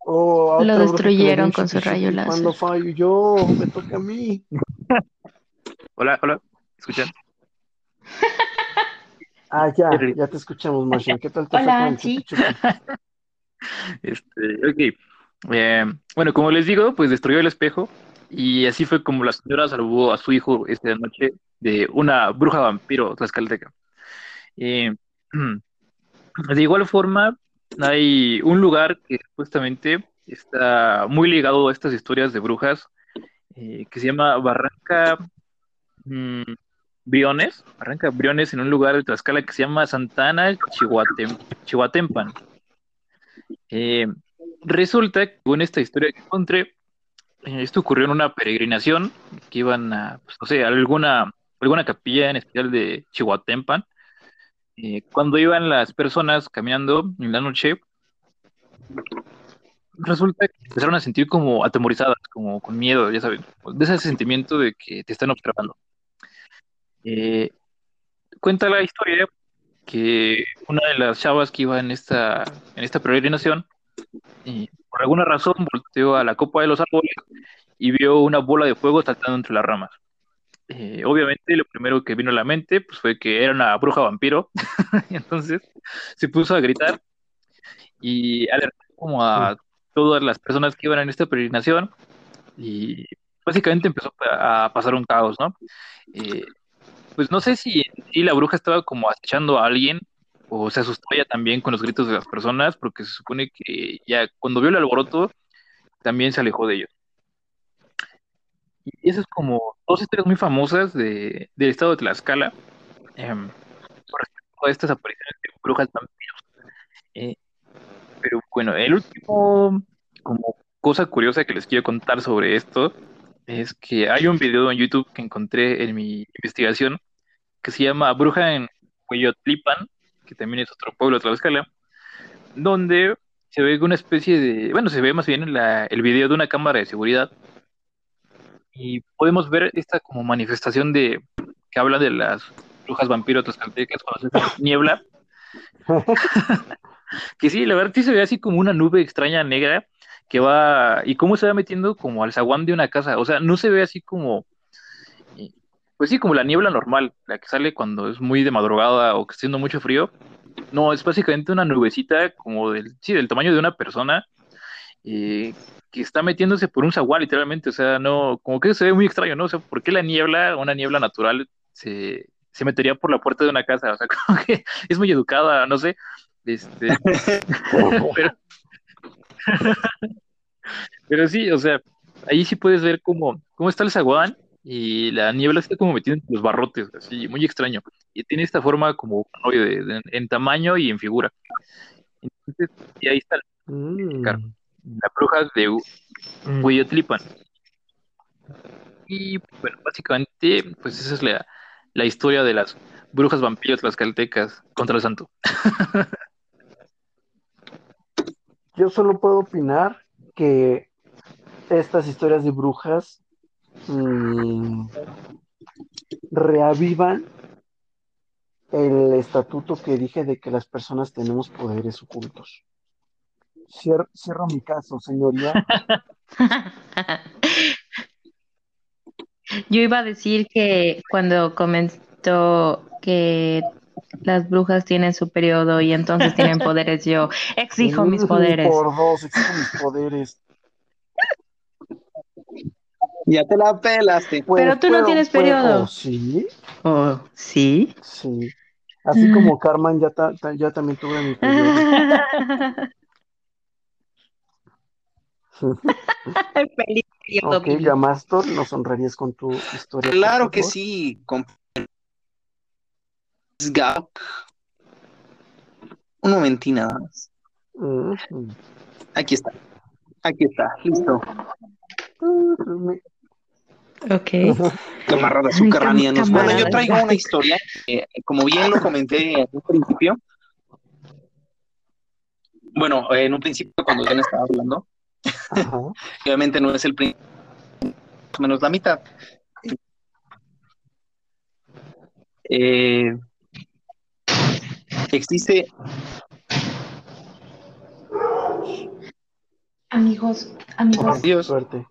Oh, a Lo destruyeron con su rayo láser. Cuando fallo yo, me toca a mí. Hola, hola, ¿escuchan? Ah, ya, ya te escuchamos, Martian. ¿Qué tal te fue Hola, con sí. [laughs] Este, ok. Eh, bueno, como les digo, pues destruyó el espejo y así fue como la señora salvó a su hijo esta noche de una bruja vampiro tlaxcalteca. Eh, [clears throat] de igual forma, hay un lugar que supuestamente está muy ligado a estas historias de brujas eh, que se llama Barranca mm, Briones, Barranca Briones en un lugar de Tlaxcala que se llama Santana Chihuatem- Chihuatempan. Resulta que con esta historia que encontré, eh, esto ocurrió en una peregrinación que iban a, pues, no sé, alguna, alguna capilla en especial de Chihuatempan. Eh, cuando iban las personas caminando en la noche, resulta que empezaron a sentir como atemorizadas, como con miedo, ya saben, de ese sentimiento de que te están observando. Eh, cuenta la historia que una de las chavas que iba en esta, en esta peregrinación, eh, por alguna razón volteó a la copa de los árboles y vio una bola de fuego saltando entre las ramas. Eh, obviamente lo primero que vino a la mente pues, fue que era una bruja vampiro, y [laughs] entonces se puso a gritar y alertó a todas las personas que iban en esta peregrinación y básicamente empezó a pasar un caos, ¿no? Eh, pues no sé si, si la bruja estaba como acechando a alguien o se asustó ella también con los gritos de las personas, porque se supone que ya cuando vio el alboroto también se alejó de ellos. Y esas es como dos historias muy famosas de, del estado de Tlaxcala eh, con respecto a estas apariciones de brujas vampiros. Eh, pero bueno, el último como cosa curiosa que les quiero contar sobre esto es que hay un video en YouTube que encontré en mi investigación que se llama Bruja en Hueyotlipan, que también es otro pueblo de Tlaxcala, donde se ve una especie de, bueno, se ve más bien el video de una cámara de seguridad y podemos ver esta como manifestación de que habla de las brujas vampiros tlaxcaltecas cuando se niebla. [laughs] que sí, la verdad sí se ve así como una nube extraña negra que va y cómo se va metiendo como al zaguán de una casa, o sea, no se ve así como pues sí, como la niebla normal, la que sale cuando es muy de madrugada o que está haciendo mucho frío. No, es básicamente una nubecita como del, sí, del tamaño de una persona eh, que está metiéndose por un zaguán literalmente, o sea, no, como que se ve muy extraño, ¿no? O sea, ¿por qué la niebla, una niebla natural, se, se metería por la puerta de una casa? O sea, [laughs] como que es muy educada, no sé. Este, [laughs] pero, [laughs] pero sí, o sea, ahí sí puedes ver cómo, cómo está el zaguán y la niebla está como metida entre los barrotes, así, muy extraño. Y tiene esta forma como de- en tamaño y en figura. Entonces, y ahí está Mm. la bruja de Hu- Hueyotlipan. Y bueno, básicamente, pues esa es la, la historia de las brujas vampiros tlaxcaltecas contra el santo. [laughs] Yo solo puedo opinar que estas historias de brujas mm, reavivan el estatuto que dije de que las personas tenemos poderes ocultos. Cier- cierro mi caso, señoría. [laughs] Yo iba a decir que cuando comentó que las brujas tienen su periodo y entonces tienen [laughs] poderes, yo exijo mis poderes. Por dos, exijo mis poderes. Ya te la pelaste. Pues, Pero tú no tienes pues, periodo. oh, sí, Oh, ¿sí? sí. Así como Carmen, ya, ta- ta- ya también tuve mi periodo. [laughs] Feliz periodo, Ok. Gamastor, ¿nos honrarías con tu historia? Claro que sí. Gauk. Un momentín nada más. Mm, Aquí está. Aquí está. Listo. mm, Ok. Camarada subterráneos. Bueno, yo traigo una historia, eh, como bien lo comenté en un principio. Bueno, eh, en un principio cuando Jen estaba hablando, Ajá. [laughs] obviamente no es el principio, más o menos la mitad. Eh, existe, Amigos, amigos, Dios, Suerte.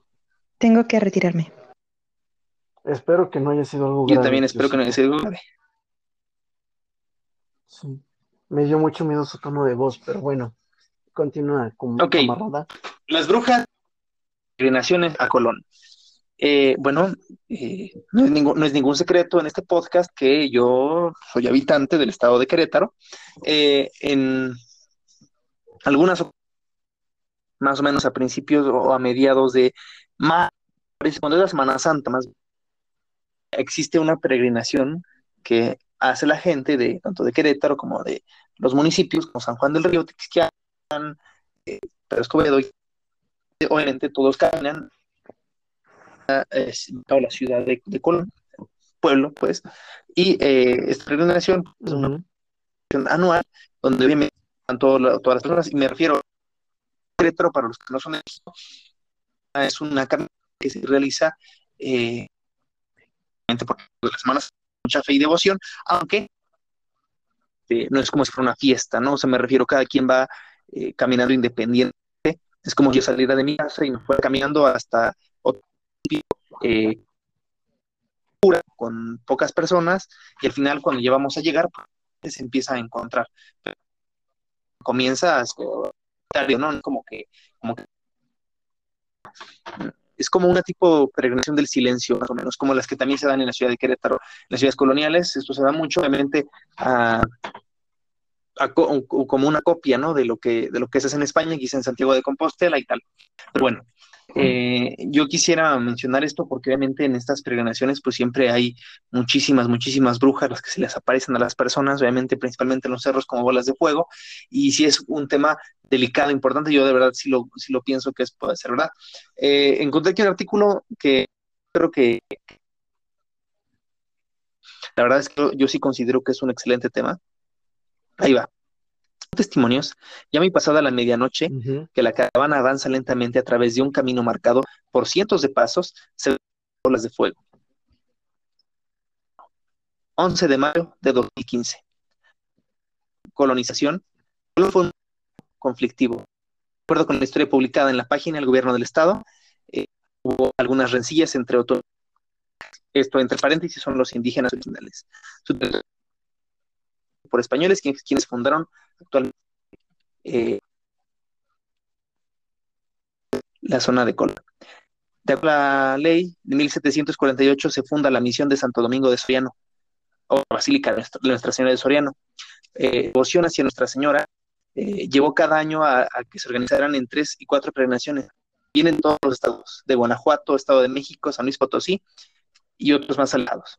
tengo que retirarme. Espero que no haya sido algo yo grave. también espero que no haya Diosito. sido grave. Sí. Me dio mucho miedo su tono de voz, pero bueno. Continúa, com- Ok. camarada. Las brujas, peregrinaciones a Colón. Eh, bueno, eh, no, es ningún, no es ningún secreto en este podcast que yo soy habitante del estado de Querétaro. Eh, en algunas, más o menos a principios o a mediados de marzo, cuando es la Semana Santa, más existe una peregrinación que hace la gente de tanto de Querétaro como de los municipios como San Juan del Río, Tixquiapan, eh, Pedro Escobedo, y obviamente todos caminan a, es- a la ciudad de, de Colón, pueblo, pues, y eh, esta peregrinación es una anual donde obviamente están todas las personas, y me refiero a Querétaro, para los que no son de México, es una caminata que se realiza eh, por las semanas mucha fe y devoción, aunque eh, no es como si fuera una fiesta, ¿no? O sea, me refiero, cada quien va eh, caminando independiente, es como si yo saliera de mi casa y me fuera caminando hasta otro sitio, eh, con pocas personas, y al final cuando ya vamos a llegar, pues, se empieza a encontrar. Comienza a tarde, ¿no? Como como que es como una tipo peregrinación del silencio, más o menos, como las que también se dan en la ciudad de Querétaro, en las ciudades coloniales, esto se da mucho, obviamente, a, a co- como una copia, ¿no? De lo que, de lo que se hace en España, quizá en Santiago de Compostela y tal. Pero bueno, eh, yo quisiera mencionar esto porque obviamente en estas peregrinaciones pues siempre hay muchísimas, muchísimas brujas las que se les aparecen a las personas, obviamente principalmente en los cerros como bolas de fuego, y si es un tema delicado, importante, yo de verdad sí lo, sí lo pienso que es, puede ser verdad. Eh, encontré aquí un artículo que creo que la verdad es que yo, sí considero que es un excelente tema. Ahí va. Testimonios, ya muy pasada la medianoche, que la caravana avanza lentamente a través de un camino marcado por cientos de pasos, se ven bolas de fuego. 11 de mayo de 2015. Colonización. Fue un conflictivo. De acuerdo con la historia publicada en la página del gobierno del estado, eh, hubo algunas rencillas entre otros. Esto, entre paréntesis, son los indígenas originales. Su- Por españoles, quienes, fundaron actualmente eh, la zona de Colón. De acuerdo a la ley de 1748 se funda la misión de Santo Domingo de Soriano, o Basílica de Nuestra, Señora de Soriano. Eh, devoción hacia Nuestra Señora eh, llevó cada año a, a que se organizaran en tres y cuatro peregrinaciones. Vienen todos los estados, de Guanajuato, Estado de México, San Luis Potosí y otros más alejados.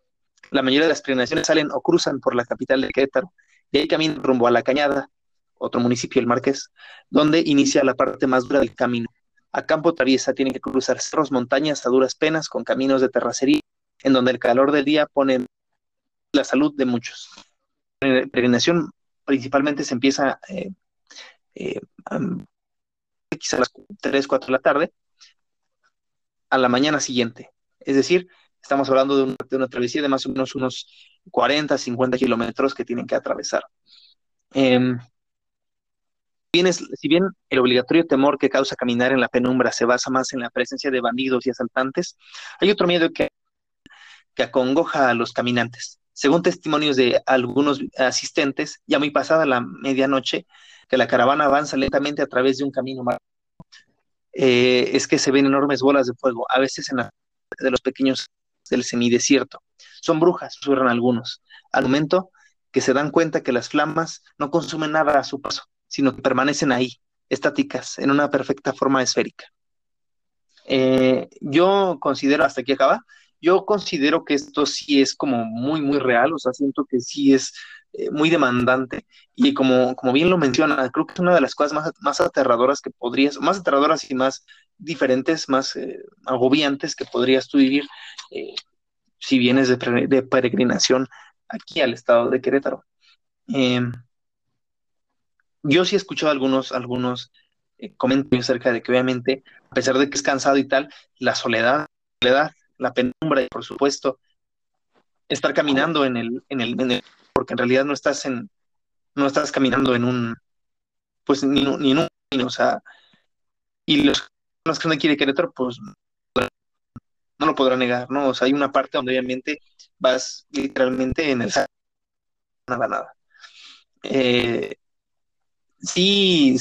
La mayoría de las peregrinaciones salen o cruzan por la capital de Querétaro y ahí caminan rumbo a La Cañada, otro municipio, el Marqués, donde inicia la parte más dura del camino. A campo traviesa tienen que cruzar cerros, montañas a duras penas con caminos de terracería, en donde el calor del día pone la salud de muchos. La peregrinación principalmente se empieza eh, eh, um, quizá a las 3, 4 de la tarde, a la mañana siguiente. Es decir, Estamos hablando de, una travesía de más o menos unos 40, 50 kilómetros que tienen que atravesar. Em, si bien el obligatorio temor que causa caminar en la penumbra se basa más en la presencia de bandidos y asaltantes, hay otro miedo que, que acongoja a los caminantes. Según testimonios de algunos asistentes, ya muy pasada la medianoche, que la caravana avanza lentamente a través de un camino más eh, es que se ven enormes bolas de fuego, a veces en la, de los pequeños del semidesierto. Son brujas, susurran algunos, al momento que se dan cuenta que las flamas no consumen nada a su paso, sino que permanecen ahí, estáticas, en una perfecta forma esférica. Eh, yo considero, hasta aquí acaba, yo considero que esto sí es como muy, muy real, o sea, siento que sí es eh, muy demandante y como, como bien lo menciona, creo que es una de las cosas más, más aterradoras que podrías, más aterradoras y más diferentes, más eh, agobiantes que podrías tú vivir si vienes de, de, peregrinación aquí al estado de Querétaro. Em, yo sí he escuchado algunos, algunos eh, comentarios acerca de que obviamente, a pesar de que es cansado y tal, la soledad, la, soledad, la penumbra y por supuesto estar caminando en el, en el, porque en realidad no estás en, no estás caminando en un, pues ni, ni en un, o sea, y los, los que no quiere Querétaro, pues no lo podrá negar, ¿no? O sea, hay una parte donde obviamente vas literalmente en el nada, nada. Eh, sí,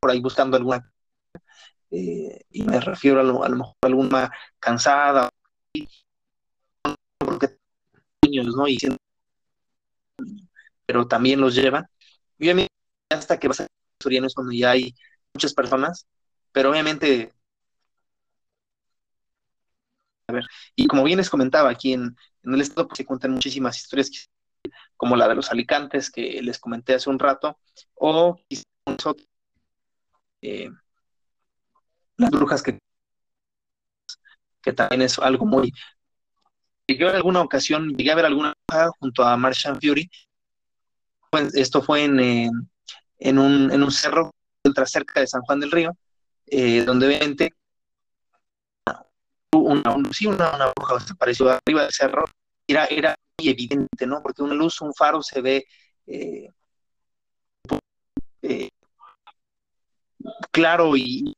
por ahí buscando alguna, eh, y me refiero a lo, mejor a alguna cansada, porque niños, ¿no? Y pero también los llevan. Y obviamente hasta que vas a es cuando ya hay muchas personas, pero obviamente a ver, y como bien les comentaba, aquí en, el estado pues, se cuentan muchísimas historias como la de los alicantes que les comenté hace un rato, o eh, las brujas que, que también es algo muy... Yo en alguna ocasión llegué a ver alguna bruja junto a Martian Fury. Pues, esto fue en, en, un, en un cerro ultra cerca de San Juan del Río, eh, donde obviamente una, sí, una, una bruja se apareció arriba del cerro, era, era muy evidente, ¿no? Porque una luz, un faro se ve eh, eh, claro y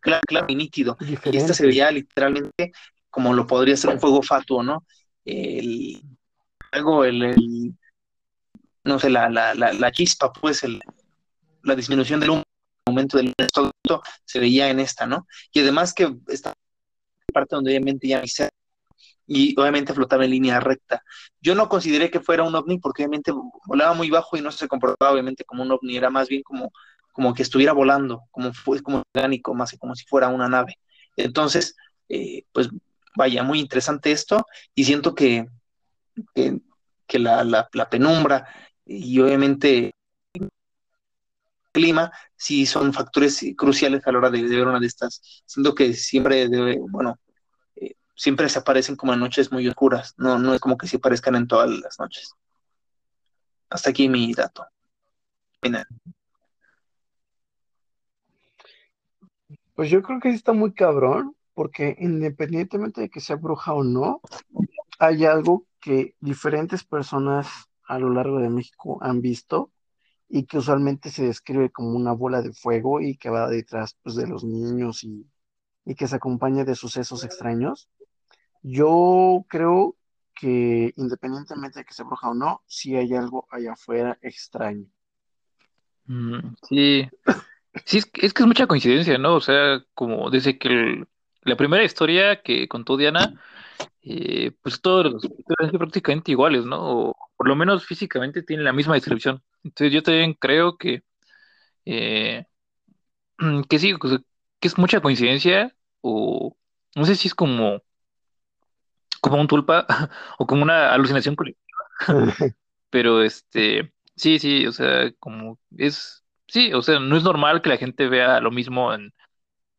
claro, claro, y nítido. Y esta se veía literalmente como lo podría ser un fuego fatuo, ¿no? El, algo, el, no sé, la, la, la, chispa, pues, el, la disminución del humo, momento del todo se veía en esta, ¿no? Y además que esta parte donde obviamente ya se y obviamente flotaba en línea recta. Yo no consideré que fuera un ovni porque obviamente volaba muy bajo y no se comportaba obviamente como un ovni, era más bien como, como que estuviera volando, como fue como orgánico, más como si fuera una nave. Entonces, eh, pues vaya, muy interesante esto y siento que, que, la, la, penumbra y obviamente el clima sí son factores cruciales a la hora de, de ver una de estas. Siento que siempre debe, bueno, siempre se aparecen como en noches muy oscuras, no, no es como que se aparezcan en todas las noches. Hasta aquí mi dato. Pues yo creo que está muy cabrón, porque independientemente de que sea bruja o no, hay algo que diferentes personas a lo largo de México han visto y que usualmente se describe como una bola de fuego y que va detrás pues, de los niños y, y que se acompaña de sucesos extraños. Yo creo que independientemente de que sea bruja o no, sí hay algo allá afuera extraño. Mm, sí, sí, es que, es mucha coincidencia, ¿no? O sea, como desde que la primera historia que contó Diana, eh, pues todos los son prácticamente iguales, ¿no? O por lo menos físicamente tienen la misma descripción. Entonces yo también creo que, eh, [clears throat] que sí, que es mucha coincidencia, o no sé si es como como un tulpa [laughs] o como una alucinación colectiva. [laughs] Pero este, sí, sí, o sea, como es, sí, o sea, no es normal que la gente vea lo mismo en,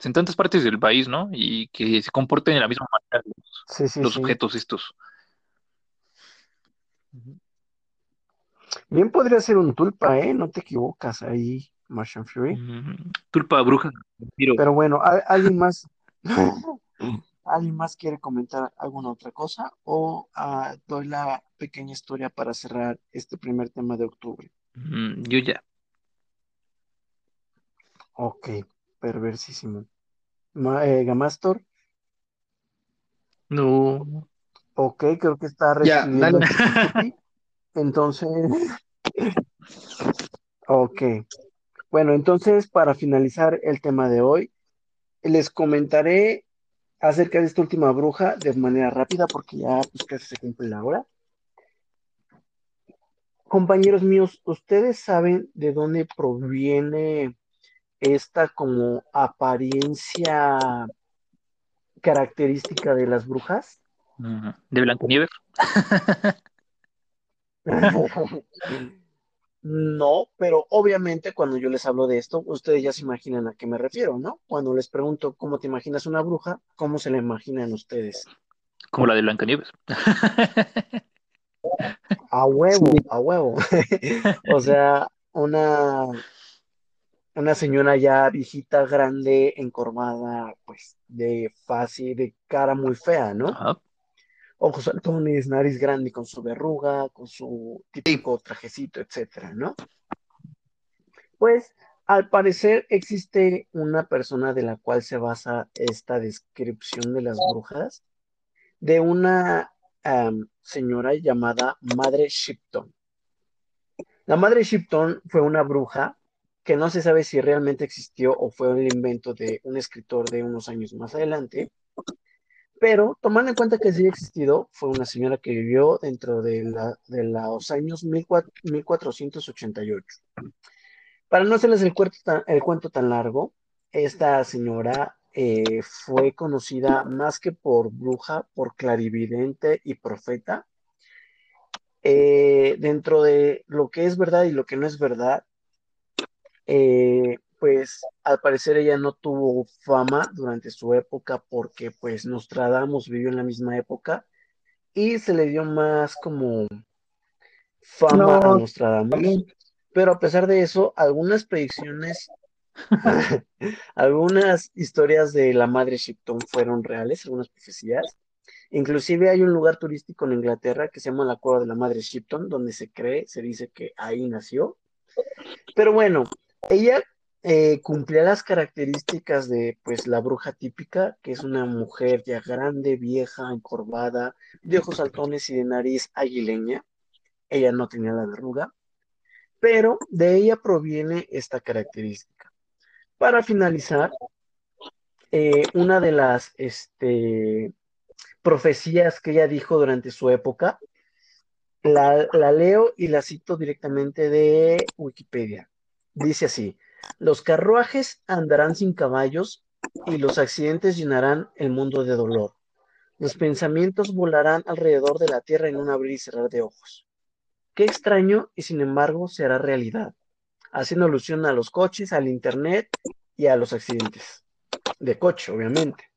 en tantas partes del país, ¿no? Y que se comporten de la misma manera los, los objetos estos. Bien podría ser un tulpa, ¿eh? No te equivocas ahí, Martian Fury. Tulpa bruja. Pero bueno, ¿alguien más [laughs] ¿Alguien más quiere comentar alguna otra cosa? ¿O ah, doy la pequeña historia para cerrar este primer tema de octubre? Mm, yo ya. Ok, perversísimo. Eh, Gamastor, No. ok, creo que está el Tuti. [laughs] Entonces, ok. Bueno, entonces para finalizar el tema de hoy, les comentaré acerca de esta última bruja de manera rápida porque ya pues casi se cumple la hora. Compañeros míos, ¿ustedes saben de dónde proviene esta como apariencia característica de las brujas? Mm, De Blancanieves. [laughs] [laughs] No, pero obviamente cuando yo les hablo de esto, ustedes ya se imaginan a qué me refiero, ¿no? Cuando les pregunto cómo te imaginas una bruja, ¿cómo se la imaginan ustedes? Como la de Blancanieves. [laughs] A huevo, a huevo. [laughs] O [laughs] sea, una, una señora ya viejita, grande, encorvada, pues de fácil, de cara muy fea, ¿no? Ajá. Ojos saltones, nariz grande con su verruga, con su típico trajecito, etcétera, ¿no? Pues al parecer existe una persona de la cual se basa esta descripción de las brujas, de una señora llamada Madre Shipton. La Madre Shipton fue una bruja que no se sabe si realmente existió o fue el invento de un escritor de unos años más adelante, pero tomando en cuenta que sí existido, fue una señora que vivió dentro de, los años 14- 1488. Para no hacerles el el cuento tan largo, esta señora eh, fue conocida más que por bruja, por clarividente y profeta. Eh, dentro de lo que es verdad y lo que no es verdad, eh, pues al parecer ella no tuvo fama durante su época porque pues Nostradamus vivió en la misma época y se le dio más como fama a No, Nostradamus. Pero a pesar de eso, algunas predicciones, [laughs] [laughs] algunas historias de la madre Shipton fueron reales, algunas profecías. Inclusive hay un lugar turístico en Inglaterra que se llama la Cueva de la Madre Shipton, donde se cree, se dice que ahí nació. Pero bueno, ella eh, cumplía las características de pues la bruja típica, que es una mujer ya grande, vieja, encorvada, de ojos saltones y de nariz aguileña. Ella no tenía la verruga, pero de ella proviene esta característica. Para finalizar, eh, una de las este, profecías que ella dijo durante su época, la, la leo y la cito directamente de Wikipedia. Dice así, los carruajes andarán sin caballos y los accidentes llenarán el mundo de dolor. Los pensamientos volarán alrededor de la tierra en un abrir y cerrar de ojos. Qué extraño y sin embargo se hará realidad, haciendo alusión a los coches, al internet y a los accidentes de coche, obviamente.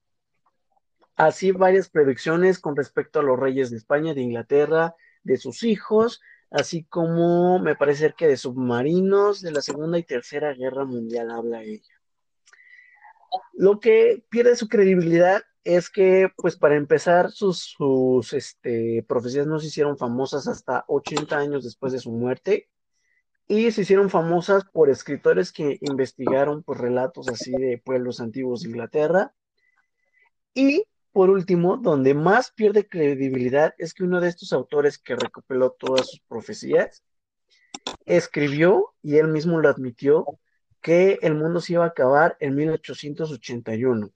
Así varias predicciones con respecto a los reyes de España, de Inglaterra, de sus hijos, así como me parece que de submarinos de la Segunda y Tercera Guerra Mundial habla ella. Lo que pierde su credibilidad es que, pues para empezar, sus, sus este, profecías no se hicieron famosas hasta 80 años después de su muerte y se hicieron famosas por escritores que investigaron pues, relatos así de pueblos antiguos de Inglaterra. Y por último, donde más pierde credibilidad es que uno de estos autores que recopiló todas sus profecías escribió, y él mismo lo admitió, que el mundo se iba a acabar en 1881.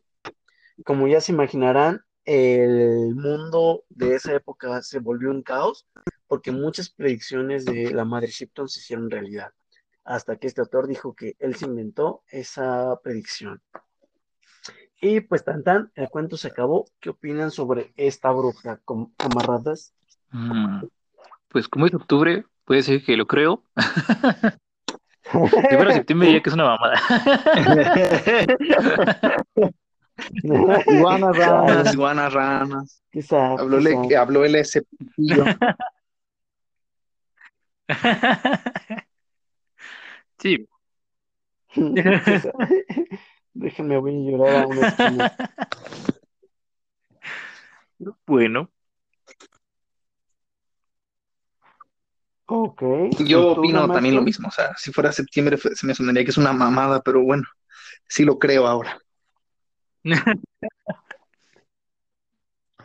Como ya se imaginarán, el mundo de esa época se volvió un caos porque muchas predicciones de la madre Shipton se hicieron realidad, hasta que este autor dijo que él se inventó esa predicción. Y pues tan tan, el cuento se acabó. ¿Qué opinan sobre esta bruja, com- camaradas? Mm, Pues como es octubre, puede ser que lo creo. Si fuera septiembre diría que es una mamada. Iguanas [laughs] ranas, iguanas ranas. Quizá, Habló, quizá. le- habló el esceptillo. [laughs] Sí. [laughs] Déjenme voy a llorar a una esquina. [laughs] Bueno, Ok. Yo ¿Y tú, opino también lo mismo. O sea, si fuera septiembre se me sonaría que es una mamada, pero bueno, sí lo creo ahora. [laughs]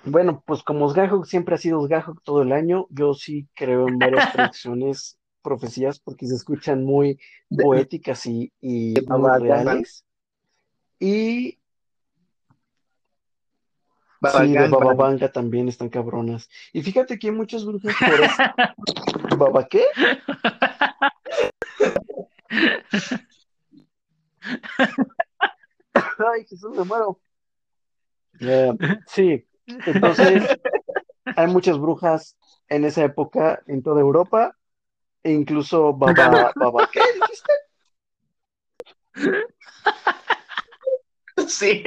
Bueno, pues como Skyhawk siempre ha sido Skyhawk todo el año, yo sí creo en varias [laughs] predicciones, profecías, porque se escuchan muy poéticas y, y muy reales. Y Baba sí, de también están cabronas. Y fíjate que hay muchas brujas por eso. [laughs] ¿Baba qué? Ay, Jesús, me muero. Eh, sí, entonces hay muchas brujas en esa época en toda Europa, e incluso Baba, Baba, ¿qué dijiste? [laughs] [laughs] Sí.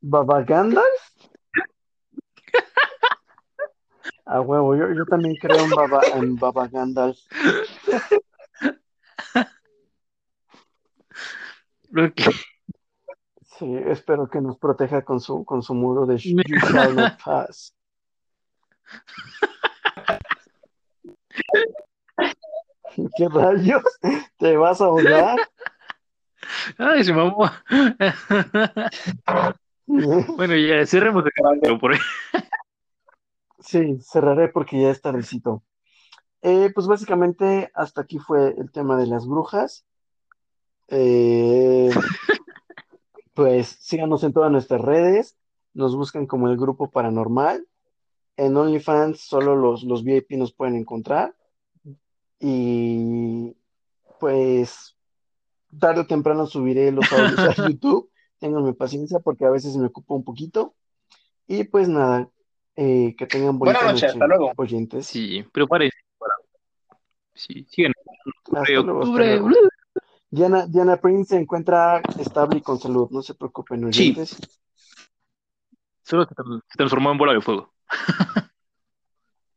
Baba Gandalf. A huevo, yo, yo también creo en Baba, en Baba Gandalf. Sí, espero que nos proteja con su, con su muro de You shall not pass. [laughs] ¿Qué rayos? ¿Te vas a ahogar? Ay, se mamó. [laughs] Bueno, ya cerremos el canal por ahí. Sí, cerraré porque ya es tardecito. Eh, pues básicamente hasta aquí fue el tema de las brujas. Eh, [laughs] pues síganos en todas nuestras redes. Nos buscan como el grupo paranormal. En OnlyFans solo los, los VIP nos pueden encontrar. Y pues tarde o temprano subiré los audios a [laughs] YouTube. Ténganme paciencia porque a veces me ocupo un poquito. Y pues nada, eh, que tengan bonita Buenas noches, noche, hasta luego. oyentes. Sí, prepárense para. Sí, sigan. Hasta luego, hasta octubre. luego. Diana, Diana Prince se encuentra estable y con salud, no se preocupen, Sí. oyentes. Solo se trans- se transformó en bola de fuego.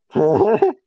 [laughs]